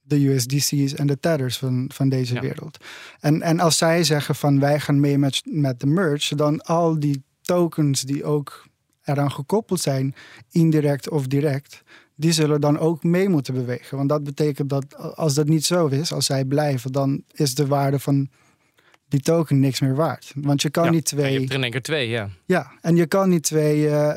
de USDC's en de tethers van, van deze Ja. wereld. En, en als zij zeggen van wij gaan mee met, met de merge, dan al die tokens die ook eraan gekoppeld zijn, indirect of direct, die zullen dan ook mee moeten bewegen. Want dat betekent dat als dat niet zo is, als zij blijven, dan is de waarde van die token niks meer waard. Want je kan Ja. niet twee. je hebt er in één keer twee, ja. Ja, en je kan niet twee, eh,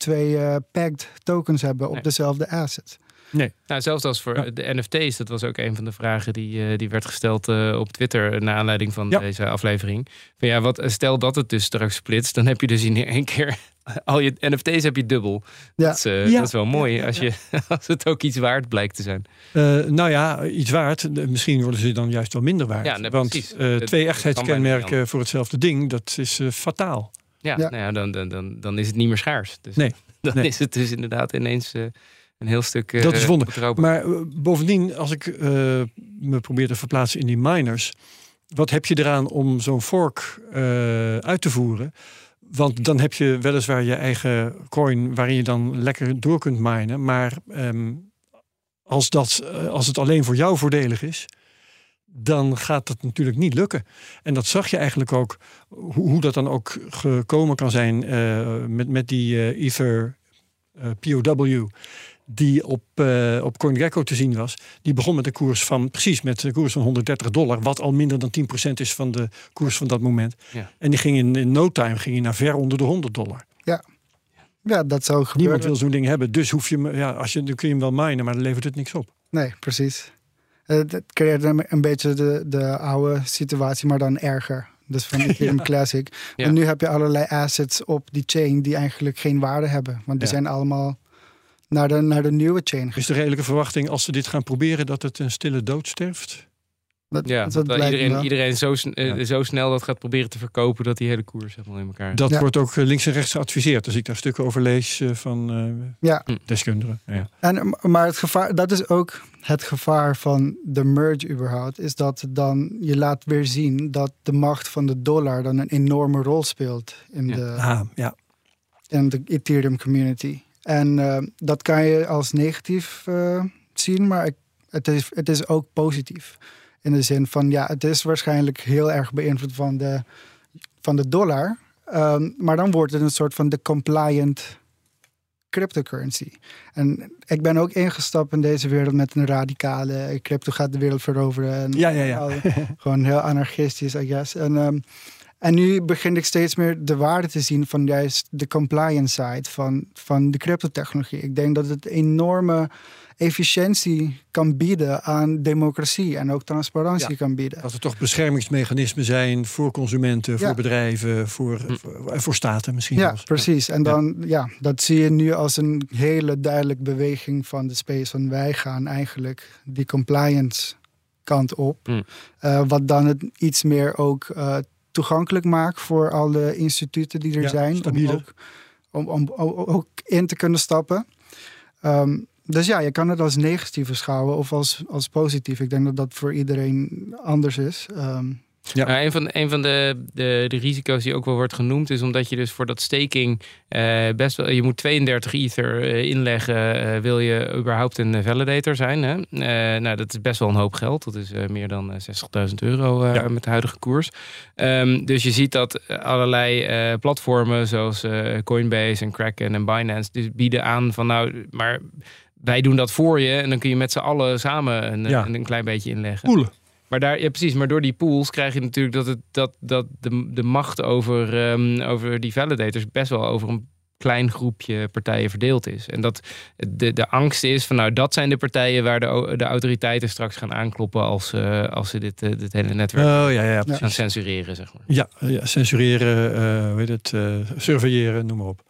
twee eh, pegged tokens hebben op Nee. dezelfde asset. Nee. Nou, zelfs als voor de NFT's, dat was ook een van de vragen die, die werd gesteld op Twitter naar aanleiding van deze aflevering. Van ja, wat, stel dat het dus straks splitst, dan heb je dus in één keer al je NFT's heb je dubbel. Ja. Dat, is, uh, dat is wel mooi als, je, als het ook iets waard blijkt te zijn. Uh, nou ja, iets waard. Misschien worden ze dan juist wel minder waard. Ja, nee, Want uh, twee echtheidskenmerken voor hetzelfde ding, dat is fataal. Ja, Nou ja dan, dan, dan, dan is het niet meer schaars. Dus nee. Dan is het dus inderdaad ineens een heel stuk. dat is wonder. Maar bovendien, als ik me probeer te verplaatsen in die miners. Wat heb je eraan om zo'n fork uit te voeren? Want dan heb je weliswaar je eigen coin waarin je dan lekker door kunt minen. Maar ehm, als, dat, eh, als het alleen voor jou voordelig is, dan gaat dat natuurlijk niet lukken. En dat zag je eigenlijk ook, hoe, hoe dat dan ook gekomen kan zijn uh, met, met die uh, Ether POW die op, uh, op CoinGecko te zien was, die begon met een koers van precies met een koers van 130 dollar, wat al minder dan 10% is van de koers van dat moment. Ja. En die ging in, in no time ging je naar ver onder de 100 dollar. Ja. Ja, dat zou gebeuren. Niemand wil zo'n ding hebben, dus hoef je, ja, als je, dan kun je hem wel minen, maar dan levert het niks op. Nee, precies. Het uh, creëert een beetje de, de oude situatie, maar dan erger. Dus van Ethereum ja. Classic. Ja. nu heb je allerlei assets op die chain die eigenlijk geen waarde hebben. Want die zijn allemaal naar de, naar de nieuwe chain. Is de redelijke verwachting als ze dit gaan proberen dat het een stille dood sterft? Dat, ja, dat, iedereen, iedereen zo, uh, zo snel dat gaat proberen te verkopen dat die hele koers helemaal in elkaar. Dat wordt ook eh, links en rechts geadviseerd. Als ik daar stukken over lees uh, van uh, ja. Hm. deskundigen. Ja. En, maar het gevaar, dat is ook het gevaar van de merge überhaupt. Is dat dan je laat weer zien dat de macht van de dollar dan een enorme rol speelt in, de, ah, ja. in de Ethereum community. En uh, dat kan je als negatief uh, zien, maar het is, het is ook positief. In de zin van, ja, het is waarschijnlijk heel erg beïnvloed van de, van de dollar. Um, maar dan wordt het een soort van de compliant cryptocurrency. En ik ben ook ingestapt in deze wereld met een radicale crypto gaat de wereld veroveren. En ja, ja, ja. gewoon heel anarchistisch, I guess. En um, en nu begin ik steeds meer de waarde te zien van juist de compliance side van, van de cryptotechnologie. Ik denk dat het enorme efficiëntie kan bieden aan democratie en ook transparantie kan bieden. Dat er toch beschermingsmechanismen zijn voor consumenten, voor bedrijven, voor, hm. voor, voor, staten misschien. Ja, precies. En dan, ja. dat zie je nu als een hele duidelijke beweging van de space. Van wij gaan eigenlijk die compliance kant op. Hm. Uh, wat dan het iets meer ook uh, toegankelijk maak voor alle instituten die er zijn. Om ook, om, om, ook in te kunnen stappen. Ehm, dus ja, je kan het als negatief beschouwen of als, als positief. Ik denk dat dat voor iedereen anders is. Um, ja. Nou, een van, een van de, de, de, risico's die ook wel wordt genoemd is omdat je dus voor dat staking uh, best wel, je moet 32 ether uh, inleggen, uh, wil je überhaupt een validator zijn. Hè? nou, dat is best wel een hoop geld. Dat is meer dan 60.000 euro ja. met de huidige koers. Um, dus je ziet dat allerlei platformen zoals Coinbase en Kraken en Binance dus bieden aan van nou, maar wij doen dat voor je en dan kun je met z'n allen samen een, ja. een, een klein beetje inleggen. Poelen. Maar daar, ja, precies. Maar door die pools krijg je natuurlijk dat, het, dat, dat de, de macht over, um, over die validators best wel over een klein groepje partijen verdeeld is. En dat de, de angst is van nou, dat zijn de partijen waar de, de autoriteiten straks gaan aankloppen als, uh, als ze dit, uh, dit hele netwerk oh, ja, ja, gaan censureren, zeg maar. Ja, ja censureren, uh, weet het, surveilleren, noem maar op.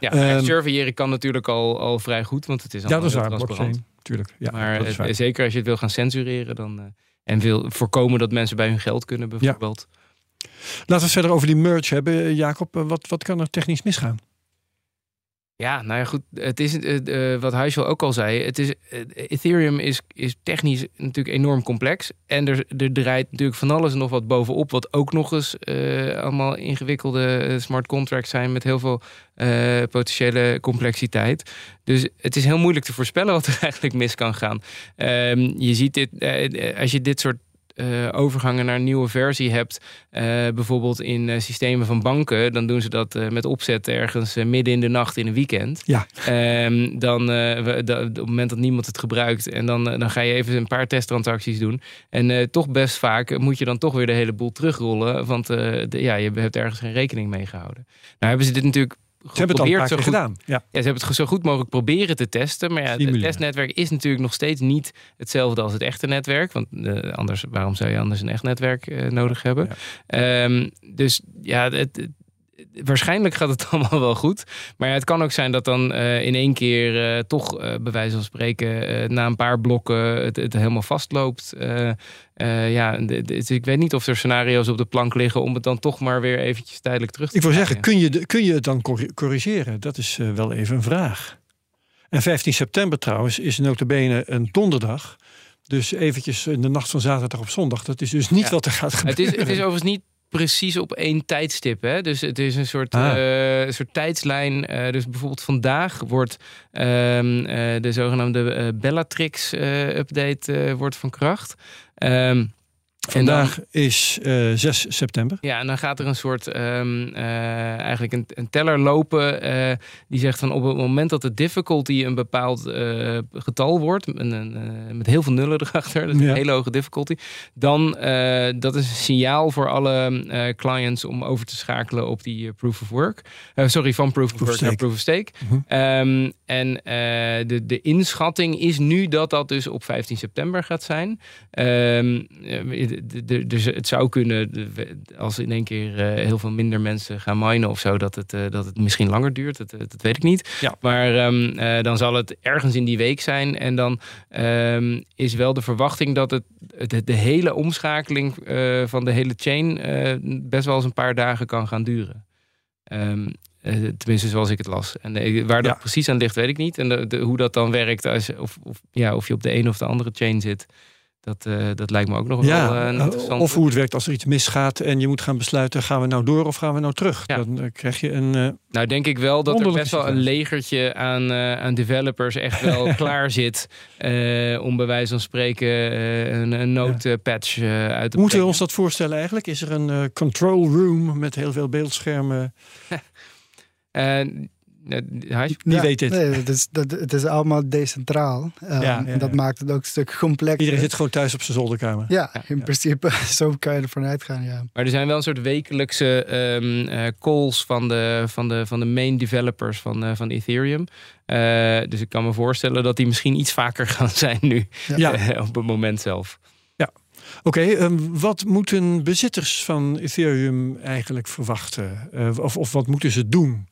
Ja, um, surveilleren kan natuurlijk al, al vrij goed, want het is al ja, dat is waar, transparant. Tuurlijk. Ja, maar zeker als je het wil gaan censureren, dan en wil voorkomen dat mensen bij hun geld kunnen, bijvoorbeeld. Laten we het verder over die merge hebben. Jacob, wat, wat kan er technisch misgaan? Ja, nou ja, goed. Het is uh, wat Huisel ook al zei. Het is, uh, Ethereum is, is technisch natuurlijk enorm complex. En er, er draait natuurlijk van alles en nog wat bovenop. Wat ook nog eens uh, allemaal ingewikkelde smart contracts zijn. Met heel veel potentiële complexiteit. Dus het is heel moeilijk te voorspellen wat er eigenlijk mis kan gaan. Ehm, je ziet dit, als je dit soort uh, overgangen naar een nieuwe versie hebt, uh, bijvoorbeeld in uh, systemen van banken, dan doen ze dat met opzet ergens midden in de nacht in een weekend. Ja. Um, dan op het moment dat niemand het gebruikt en dan, dan ga je even een paar testtransacties doen. En toch best vaak moet je dan toch weer de hele boel terugrollen, want de, ja, je hebt ergens geen rekening mee gehouden. Nou hebben ze dit natuurlijk geprobeerd zo goed, gedaan. Ja. ja. ze hebben het zo goed mogelijk proberen te testen. Maar ja, het testnetwerk is natuurlijk nog steeds niet hetzelfde als het echte netwerk. Want uh, anders, waarom zou je anders een echt netwerk uh, nodig hebben? Ja. Um, dus ja, het, waarschijnlijk gaat het allemaal wel goed. Maar ja, het kan ook zijn dat dan uh, in één keer uh, toch, uh, bij wijze van spreken, na een paar blokken het, het helemaal vastloopt. ja, dus ik weet niet of er scenario's op de plank liggen om het dan toch maar weer eventjes tijdelijk terug te Ik wil zeggen, kun je, kun je het dan corrigeren? Dat is wel even een vraag. En 15 september trouwens is notabene een donderdag. Dus eventjes in de nacht van zaterdag op zondag. Dat is dus niet ja. wat er gaat gebeuren. Het is, het is overigens niet precies op één tijdstip. Hè? Dus het is een soort, ah. uh, soort tijdslijn. Uh, dus bijvoorbeeld vandaag wordt uh, de zogenaamde Bellatrix-update wordt van kracht. Um, Vandaag is uh, eh, 6 september. Ja, en dan gaat er een soort um, uh, eigenlijk een, een, teller lopen uh, die zegt van op het moment dat de difficulty een bepaald getal wordt, een, een, met heel veel nullen erachter, dat is een hele hoge difficulty, dan dat is een signaal voor alle clients om over te schakelen op die proof of work. sorry, van proof, proof of work naar proof of stake. -hmm. um, en de, de inschatting is nu dat dat dus op 15 september gaat zijn. Um, dus het zou kunnen, als in één keer eh, heel veel minder mensen gaan minen of zo, dat het, eh, dat het misschien langer duurt. Dat, dat weet ik niet. Ja. Maar ehm, eh, dan zal het ergens in die week zijn. En dan um, is wel de verwachting dat het, de, de hele omschakeling van de hele chain best wel eens een paar dagen kan gaan duren. Um, tenminste, zoals ik het las. En waar dat precies aan ligt, weet ik niet. En de, hoe dat dan werkt, als, of, of, ja, of je op de een of de andere chain zit. Dat, uh, dat lijkt me ook nog ja, wel uh, interessant. Of hoe het werkt als er iets misgaat en je moet gaan besluiten: gaan we nou door of gaan we nou terug? Ja. Dan uh, krijg je een. nou, denk ik wel dat er best wel een legertje aan, aan developers echt wel klaar zit. om bij wijze van spreken een, een notepatch ja. uit te Moeten we ons dat voorstellen eigenlijk? Is er een control room met heel veel beeldschermen? Hij ja, weet dit. Nee, het, is, dat, het is allemaal decentraal. Um, ja, ja, en dat maakt het ook een stuk complexer. Iedereen zit gewoon thuis op zijn zolderkamer. Ja, in principe. Zo kan je ervan uitgaan, ja. Maar er zijn wel een soort wekelijkse um, uh, calls van de, van, de, van de main developers van, uh, van Ethereum. Uh, dus ik kan me voorstellen dat die misschien iets vaker gaan zijn nu. Ja. op het moment zelf. Ja. Oké, okay, um, wat moeten bezitters van Ethereum eigenlijk verwachten? of, of wat moeten ze doen?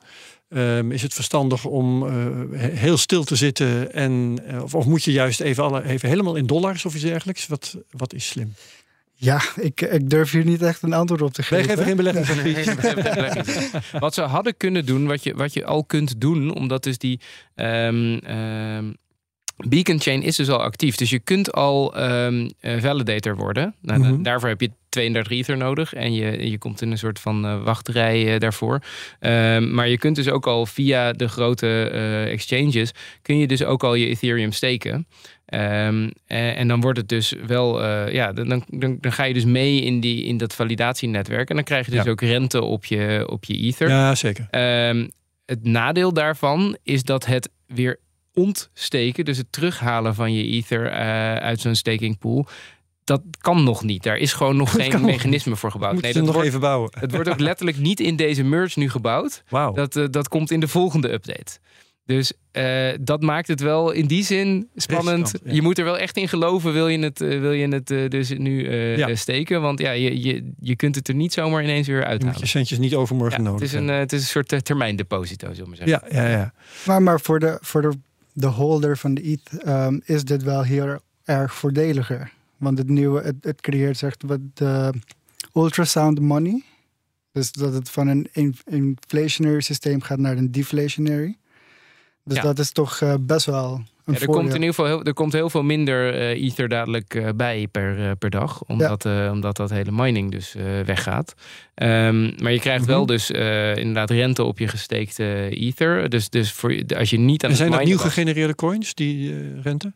Um, is het verstandig om uh, heel stil te zitten? En, uh, of, of, moet je juist even, alle, even helemaal in dollars of iets dergelijks? Wat, wat is slim? Ja, ik, ik durf hier niet echt een antwoord op te geven. Wij geven geen beleggingsadvies. wat ze hadden kunnen doen, wat je, wat je al kunt doen, omdat dus die um, um, Beacon Chain is dus al actief. Dus je kunt al um, validator worden. Nou, mm -hmm. Daarvoor heb je 32 ether nodig. En je, je komt in een soort van uh, wachtrij uh, daarvoor. Um, maar je kunt dus ook al via de grote exchanges... kun je dus ook al je Ethereum steken. Um, en, en, dan wordt het dus wel... ja, dan, dan, dan ga je dus mee in, die, in dat validatienetwerk. En dan krijg je dus ja. ook rente op je, op je ether. Ja, zeker. Um, het nadeel daarvan is dat het weer ontsteken, dus het terughalen van je ether uh, uit zo'n staking pool, dat kan nog niet. Daar is gewoon nog geen mechanisme voor gebouwd. Moet nee, dat nog wordt, even bouwen. Het wordt ook letterlijk niet in deze merge nu gebouwd. Wow. Dat, uh, dat komt in de volgende update. Dus uh, dat maakt het wel in die zin spannend. Ja. Je moet er wel echt in geloven, wil je het, uh, wil je het uh, dus nu ja. steken. Want ja, je, je, je kunt het er niet zomaar ineens weer uithalen. Je moet je centjes niet overmorgen ja, nodig het is, een, het is een soort termijndeposito, zullen we zeggen. Ja, ja, ja. Maar, maar voor, de, voor de, de holder van de ETH um, is dit wel heel erg voordeliger. Want het nieuwe, het, het creëert zeg wat ultrasound money. Dus dat het van een inflationary systeem gaat naar een deflationary. Dus ja. dat is toch uh, best wel ja, er komt in ieder geval heel, er komt heel veel minder uh, ether dadelijk uh, bij per, per dag. Omdat, ja. omdat dat hele mining dus weggaat. Um, maar je krijgt mm -hmm. wel dus inderdaad rente op je gesteekte ether. Dus, dus voor, als je niet aan en zijn dat nieuw gegenereerde coins, die rente?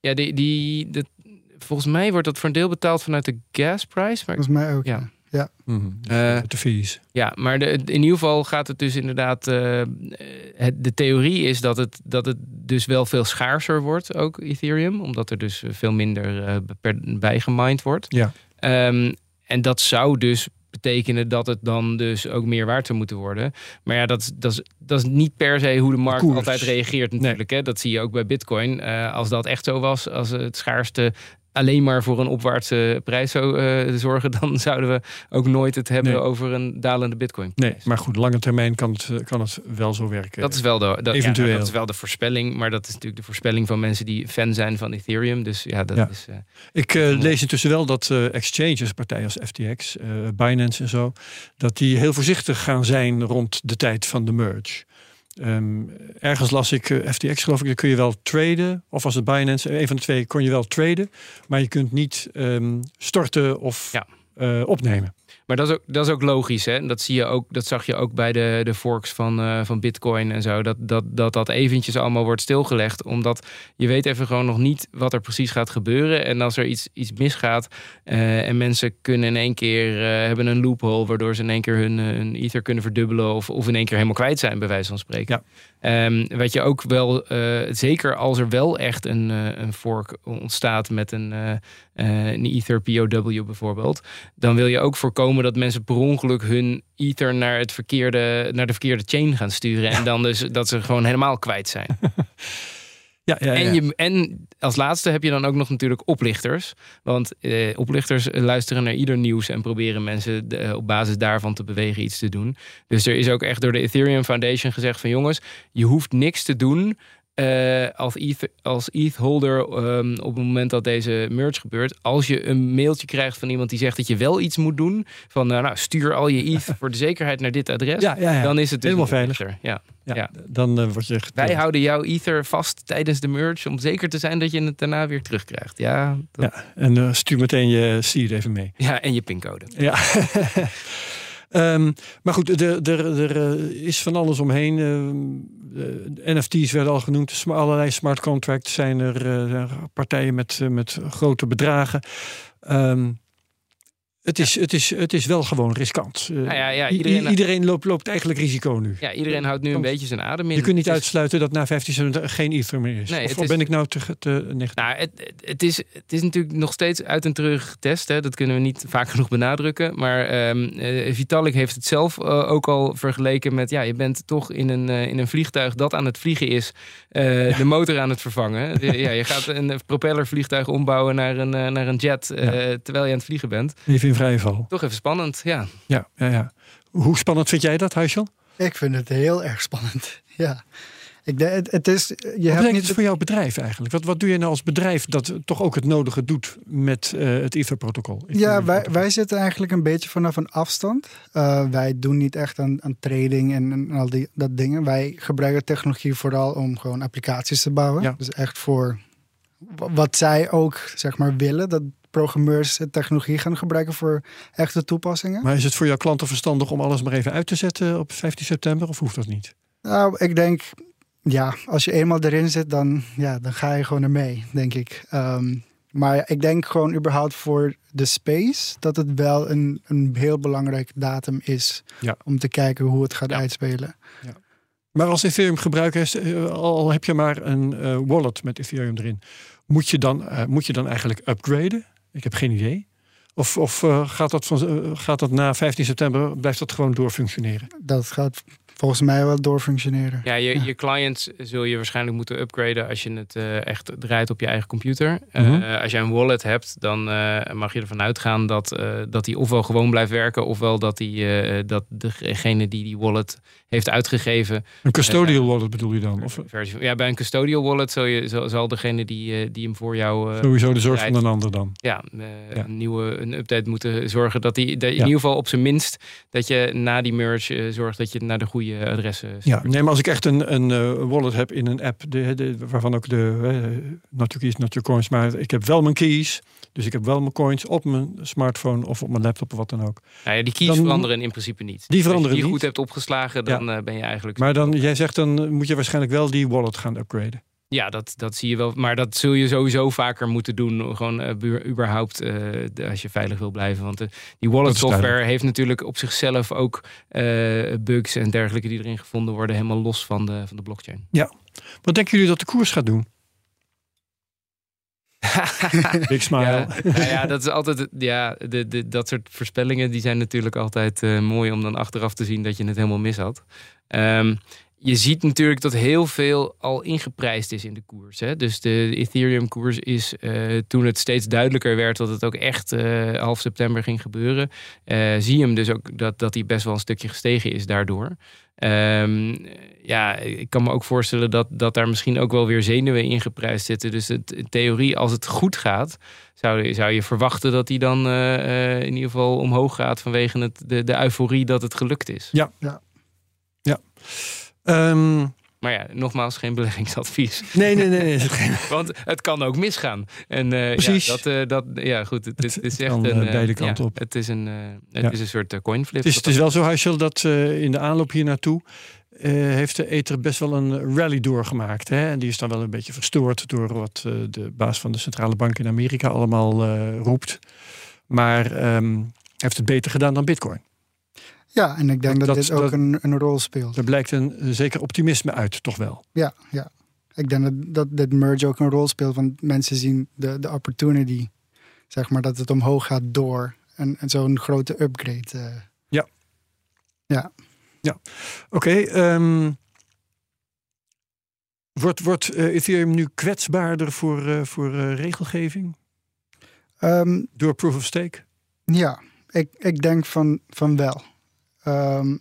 Ja, die, die, de, volgens mij wordt dat voor een deel betaald vanuit de gasprijs. Maar volgens mij ook. Ja. Ja. Mm -hmm. uh, de fees. Ja, maar de, in ieder geval gaat het dus inderdaad. Uh, het, de theorie is dat het, dat het dus wel veel schaarser wordt, ook Ethereum, omdat er dus veel minder uh, per, bijgemind wordt. Ja. Um, en dat zou dus betekenen dat het dan dus ook meer waard zou moeten worden. Maar ja, dat, dat, is, dat is niet per se hoe de markt altijd reageert natuurlijk. Hè? Dat zie je ook bij bitcoin. Uh, als dat echt zo was, als het schaarste alleen maar voor een opwaartse prijs zou uh, zorgen, dan zouden we ook nooit het hebben over een dalende bitcoin. Nee, maar goed, lange termijn kan het, eh, kan het wel zo werken. Dat is wel de, dat, Eventueel. Ja, dat is wel de voorspelling, maar dat is natuurlijk de voorspelling van mensen die fan zijn van Ethereum. Dus ja, dat is. Uh, Ik uh, lees intussen wel dat exchanges, partijen als FTX, Binance en zo, dat die heel voorzichtig gaan zijn rond de tijd van de merge. Ehm, ergens las ik uh, eh, FTX, geloof ik, daar kun je wel traden. Of was het Binance, een van de twee kon je wel traden. Maar je kunt niet um, storten of ja. uh, opnemen. Maar dat is ook, dat is ook logisch. Hè? Dat, zie je ook, dat zag je ook bij de, de forks van, uh, van Bitcoin en zo. Dat, dat, dat dat eventjes allemaal wordt stilgelegd. Omdat je weet even gewoon nog niet wat er precies gaat gebeuren. En als er iets, iets misgaat uh, en mensen kunnen in één keer uh, hebben een loophole. Waardoor ze in één keer hun, hun ether kunnen verdubbelen. Of, of in één keer helemaal kwijt zijn, bij wijze van spreken. Ja. Um, wat je ook wel, zeker als er wel echt een, een fork ontstaat met een, een Ether POW bijvoorbeeld. Dan wil je ook voorkomen dat mensen per ongeluk hun ether naar, het verkeerde, naar de verkeerde chain gaan sturen. En dan dus dat ze gewoon helemaal kwijt zijn. Ja, ja, ja. En, je, en als laatste heb je dan ook nog natuurlijk oplichters. Want eh, oplichters luisteren naar ieder nieuws en proberen mensen de, op basis daarvan te bewegen iets te doen. Dus er is ook echt door de Ethereum Foundation gezegd van jongens, je hoeft niks te doen uh, als, ETH, als ETH-holder um, op het moment dat deze merge gebeurt, als je een mailtje krijgt van iemand die zegt dat je wel iets moet doen, van uh, nou, stuur al je ETH voor de zekerheid naar dit adres, ja, ja, ja. dan is het dus helemaal veiliger. Ja. Ja, dan uh, word je Wij houden jouw Ether vast tijdens de merge om zeker te zijn dat je het daarna weer terugkrijgt. Ja, dat... ja en stuur meteen je seed even mee. Ja, en je pincode. Ja. Um, maar goed, er, er, er, is van alles omheen. Uh, NFT's werden al genoemd. Allerlei smart contracts zijn er. Uh, partijen met, met grote bedragen. Um, het is, het, is, het is wel gewoon riskant. Nou ja, ja, iedereen, iedereen loopt, loopt eigenlijk risico nu. Ja, iedereen houdt nu een beetje zijn adem in. Je kunt niet uitsluiten dat na 15 seconden geen ether meer is. Nee, of, ben ik nou te, te negatief? Nou, het, het, is, het is natuurlijk nog steeds uit en terug getest. Hè. Dat kunnen we niet vaak genoeg benadrukken. Maar um, uh, Vitalik heeft het zelf uh, ook al vergeleken met... ja, je bent toch in een, in een vliegtuig dat aan het vliegen is... De motor aan het vervangen. ja, je gaat een propellervliegtuig ombouwen naar een, naar een jet... Terwijl je aan het vliegen bent. Even Toch even spannend, ja. Ja, ja, ja. Hoe spannend vind jij dat, Huisel? Ik vind het heel erg spannend, ja. Ik denk, het, het is, je wat hebt niet... het voor jouw bedrijf eigenlijk? Wat, wat doe je nou als bedrijf dat toch ook het nodige doet met uh, het Ether-protocol? Ja, wij, wij zitten eigenlijk een beetje vanaf een afstand. Uh, wij doen niet echt aan, aan trading en, en, al die dat dingen. Wij gebruiken technologie vooral om gewoon applicaties te bouwen. Ja. Dus echt voor wat zij ook zeg maar willen. Dat programmeurs technologie gaan gebruiken voor echte toepassingen. Maar is het voor jouw klanten verstandig om alles maar even uit te zetten op 15 september of hoeft dat niet? Nou, ik denk, ja, als je eenmaal erin zit, dan, ja, dan ga je gewoon ermee, denk ik. Um, maar ik denk gewoon überhaupt voor de space dat het wel een, een heel belangrijk datum is ja. om te kijken hoe het gaat uitspelen. Ja. Maar als Ethereum gebruiker eh, al heb je maar een uh, wallet met Ethereum erin, moet je dan, moet je dan eigenlijk upgraden? Ik heb geen idee. Of, of uh, gaat, dat van, uh, gaat dat na 15 september, blijft dat gewoon doorfunctioneren? Dat gaat volgens mij wel doorfunctioneren. Ja, je, je clients zul je waarschijnlijk moeten upgraden als je het uh, echt draait op je eigen computer. Mm -hmm. als jij een wallet hebt, dan mag je ervan uitgaan dat, dat die ofwel gewoon blijft werken, ofwel dat, die, dat degene die die wallet heeft uitgegeven. Een custodial wallet bedoel je dan? Of? Ja, bij een custodial wallet zal, je, zal, zal degene die, die hem voor jou. Sowieso de zorg van een ander dan. Ja, ja, een nieuwe een update moeten zorgen dat die, in ieder geval op zijn minst dat je na die merge zorgt dat je naar de goede adressen. Ja, nee, maar als ik echt een, een wallet heb in een app, de, de, waarvan ook de uh, not your keys, not your coins, maar ik heb wel mijn keys, dus ik heb wel mijn coins op mijn smartphone of op mijn laptop of wat dan ook. Nou ja, die keys dan, veranderen in principe niet. Die veranderen Als je die goed hebt opgeslagen, dan ja. uh, ben je eigenlijk. Maar dan, jij zegt dan moet je waarschijnlijk wel die wallet gaan upgraden. Ja, dat, dat zie je wel. Maar dat zul je sowieso vaker moeten doen. Gewoon uh, überhaupt uh, de, als je veilig wil blijven. Want de, die wallet software heeft natuurlijk op zichzelf ook uh, bugs en dergelijke die erin gevonden worden. Helemaal los van de, van de blockchain. Ja. Wat denken jullie dat de koers gaat doen? Big smile. Ja, nou ja, dat is altijd. Ja, de, de, dat soort voorspellingen die zijn natuurlijk altijd uh, mooi om dan achteraf te zien dat je het helemaal mis had. Um, je ziet natuurlijk dat heel veel al ingeprijsd is in de koers. Hè? Dus de Ethereum-koers is uh, toen het steeds duidelijker werd dat het ook echt uh, half september ging gebeuren. Zie je hem dus ook dat, dat hij best wel een stukje gestegen is daardoor. Um, ja, ik kan me ook voorstellen dat, dat daar misschien ook wel weer zenuwen ingeprijsd zitten. Dus het, in theorie, als het goed gaat, zou, zou je verwachten dat hij dan in ieder geval omhoog gaat vanwege het, de, de euforie dat het gelukt is. Ja, ja. ja. Um, maar ja, nogmaals, geen beleggingsadvies. Nee, nee, nee. nee Want het kan ook misgaan. En uh, Precies. Ja, dat, uh, dat, ja, goed. Het, het, het is echt kan, een. Uh, beide kanten ja, op. Het is een, het ja. is een soort coinflip. Het is, het is wel zo, Huisel, dat in de aanloop hier naartoe. heeft de Ether best wel een rally doorgemaakt. Hè? En die is dan wel een beetje verstoord door wat de baas van de centrale bank in Amerika allemaal roept. Maar um, heeft het beter gedaan dan Bitcoin. Ja, en ik denk dat, dat dit ook dat, een, een rol speelt. Er blijkt een, zeker optimisme uit, toch wel? Ja, ja. Ik denk dat, dat dit merge ook een rol speelt. Want mensen zien de, de opportunity, zeg maar, dat het omhoog gaat door en, en zo'n grote upgrade. Uh. Ja. Ja. Ja. Oké. Okay, um, wordt wordt uh, Ethereum nu kwetsbaarder voor, uh, voor regelgeving? Um, door proof of stake? Ja, ik, ik denk van, van wel. Um,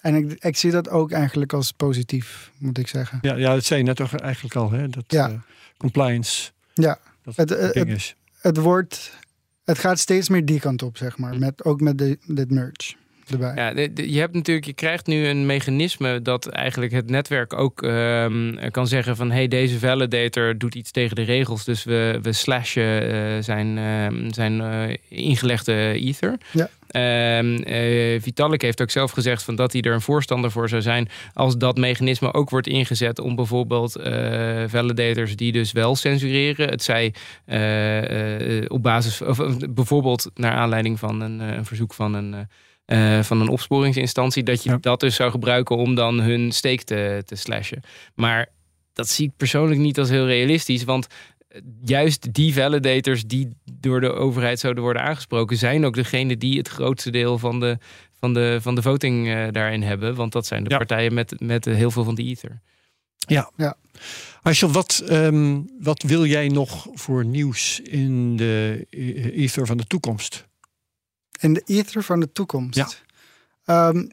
en ik, ik, zie dat ook eigenlijk als positief, moet ik zeggen. Ja, ja dat zei je net toch eigenlijk al, hè? Dat ja. uh, compliance. Ja, dat het, het, het, is. het, wordt, het gaat steeds meer die kant op, zeg maar. Met, ook met de, dit merge. Erbij. Ja, de, de, je hebt natuurlijk, je krijgt nu een mechanisme dat eigenlijk het netwerk ook um, kan zeggen van hey, deze validator doet iets tegen de regels, dus we, we slashen uh, zijn, uh, zijn uh, ingelegde ether. Ja. Um, Vitalik heeft ook zelf gezegd van dat hij er een voorstander voor zou zijn als dat mechanisme ook wordt ingezet om bijvoorbeeld validators die dus wel censureren, het zij op basis of bijvoorbeeld naar aanleiding van een, een verzoek van een uh, van een opsporingsinstantie, dat je ja. dat dus zou gebruiken om dan hun steek te, te slashen. Maar dat zie ik persoonlijk niet als heel realistisch, want juist die validators die door de overheid zouden worden aangesproken, zijn ook degene die het grootste deel van de, van de, van de voting uh, daarin hebben. Want dat zijn de ja. partijen met, met heel veel van die ether. Ja. ja. Asjel, wat, um, wat wil jij nog voor nieuws in de ether van de toekomst? In de ether van de toekomst? Ja. Um,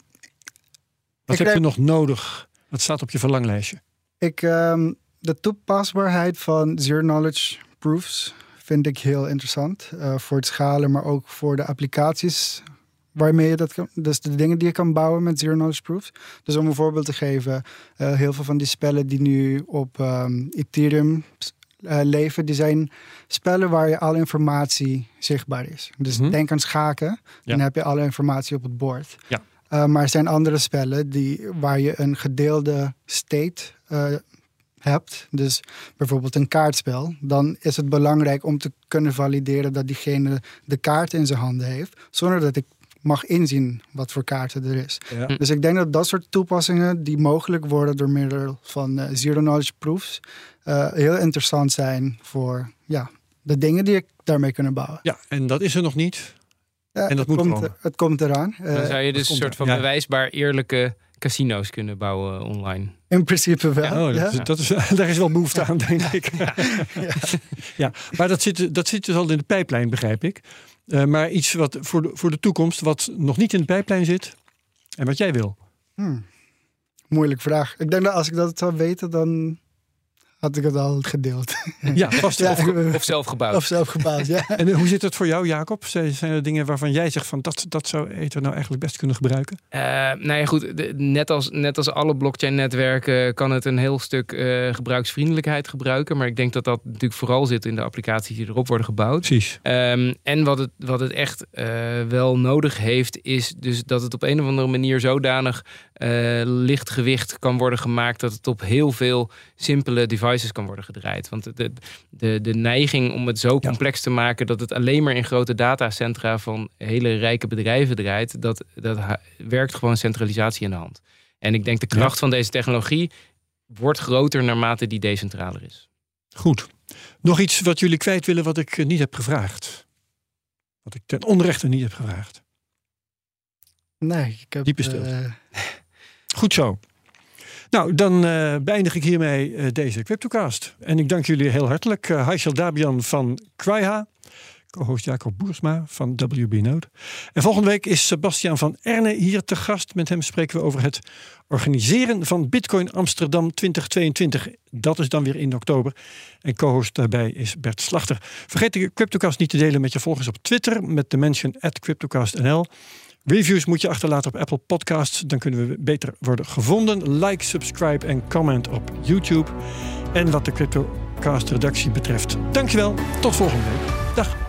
wat heb je nog nodig? Wat staat op je verlanglijstje? Ik, um, de toepasbaarheid van zero knowledge proofs vind ik heel interessant. Uh, voor het schalen, maar ook voor de applicaties waarmee je dat kan. Dus de dingen die je kan bouwen met zero knowledge proofs. Dus om een voorbeeld te geven, uh, heel veel van die spellen die nu op um, Ethereum uh, leven, die zijn spellen waar je alle informatie zichtbaar is. Dus Mhm. denk aan schaken, dan heb je alle informatie op het bord. Ja. Uh, maar er zijn andere spellen die, waar je een gedeelde state hebt, dus bijvoorbeeld een kaartspel, dan is het belangrijk om te kunnen valideren dat diegene de kaart in zijn handen heeft, zonder dat ik mag inzien wat voor kaarten er is. Ja. Dus ik denk dat dat soort toepassingen die mogelijk worden door middel van uh, zero knowledge proofs uh, heel interessant zijn voor ja, de dingen die ik daarmee kunnen bouwen. Ja, en dat is er nog niet. Ja, en dat het moet komt, komen. Het komt eraan. Dan Uh, zou je dus een soort van Ja. bewijsbaar eerlijke casino's kunnen bouwen online. In principe wel. Oh, dat, ja. is, dat is, daar is wel behoefte aan, denk ik. Ja, maar dat zit, dat zit dus al in de pijplijn, begrijp ik. Uh, maar iets wat voor de, voor de toekomst, wat nog niet in de pijplijn zit en wat jij wil. Hmm. Moeilijke vraag. Ik denk dat als ik dat zou weten, dan had ik het al gedeeld. Ja, vast. Ja, Of- Of, of zelf gebouwd. Of zelf gebouwd, ja. en uh, hoe zit het voor jou, Jacob? Zijn zijn er dingen waarvan jij zegt van dat, dat zou Ether nou eigenlijk best kunnen gebruiken? Uh, nou ja, goed. de- net, als, net als alle blockchain-netwerken kan het een heel stuk eh, gebruiksvriendelijkheid gebruiken. Maar ik denk dat dat natuurlijk vooral zit in de applicaties die erop worden gebouwd. Precies. Um, en wat het, wat het echt uh, wel nodig heeft, is dus dat het op een of andere manier zodanig uh, licht gewicht kan worden gemaakt dat het op heel veel simpele devices kan worden gedraaid. Want de, de, de neiging om het zo Ja. complex te maken dat het alleen maar in grote datacentra van hele rijke bedrijven draait, dat, dat werkt gewoon centralisatie in de hand. En ik denk de kracht van deze technologie wordt groter naarmate die decentraler is. Goed. Nog iets wat jullie kwijt willen wat ik niet heb gevraagd? Wat ik ten onrechte niet heb gevraagd? Nee, ik heb... Diepe stilte. Uh... Goed zo. Nou, dan uh, beëindig ik hiermee uh, deze CryptoCast. En ik dank jullie heel hartelijk. Uh, Dabian van Cryha, co-host Jacob Boersma van WB Node. En volgende week is Sebastian van Erne hier te gast. Met hem spreken we over het organiseren van Bitcoin Amsterdam 2022. Dat is dan weer in oktober. En co-host daarbij is Bert Slachter. Vergeet de CryptoCast niet te delen met je volgers op Twitter met de mention at CryptoCastNL. Reviews moet je achterlaten op Apple Podcasts. Dan kunnen we beter worden gevonden. Like, subscribe en comment op YouTube. En wat de CryptoCast redactie betreft. Dankjewel. Tot volgende week. Dag.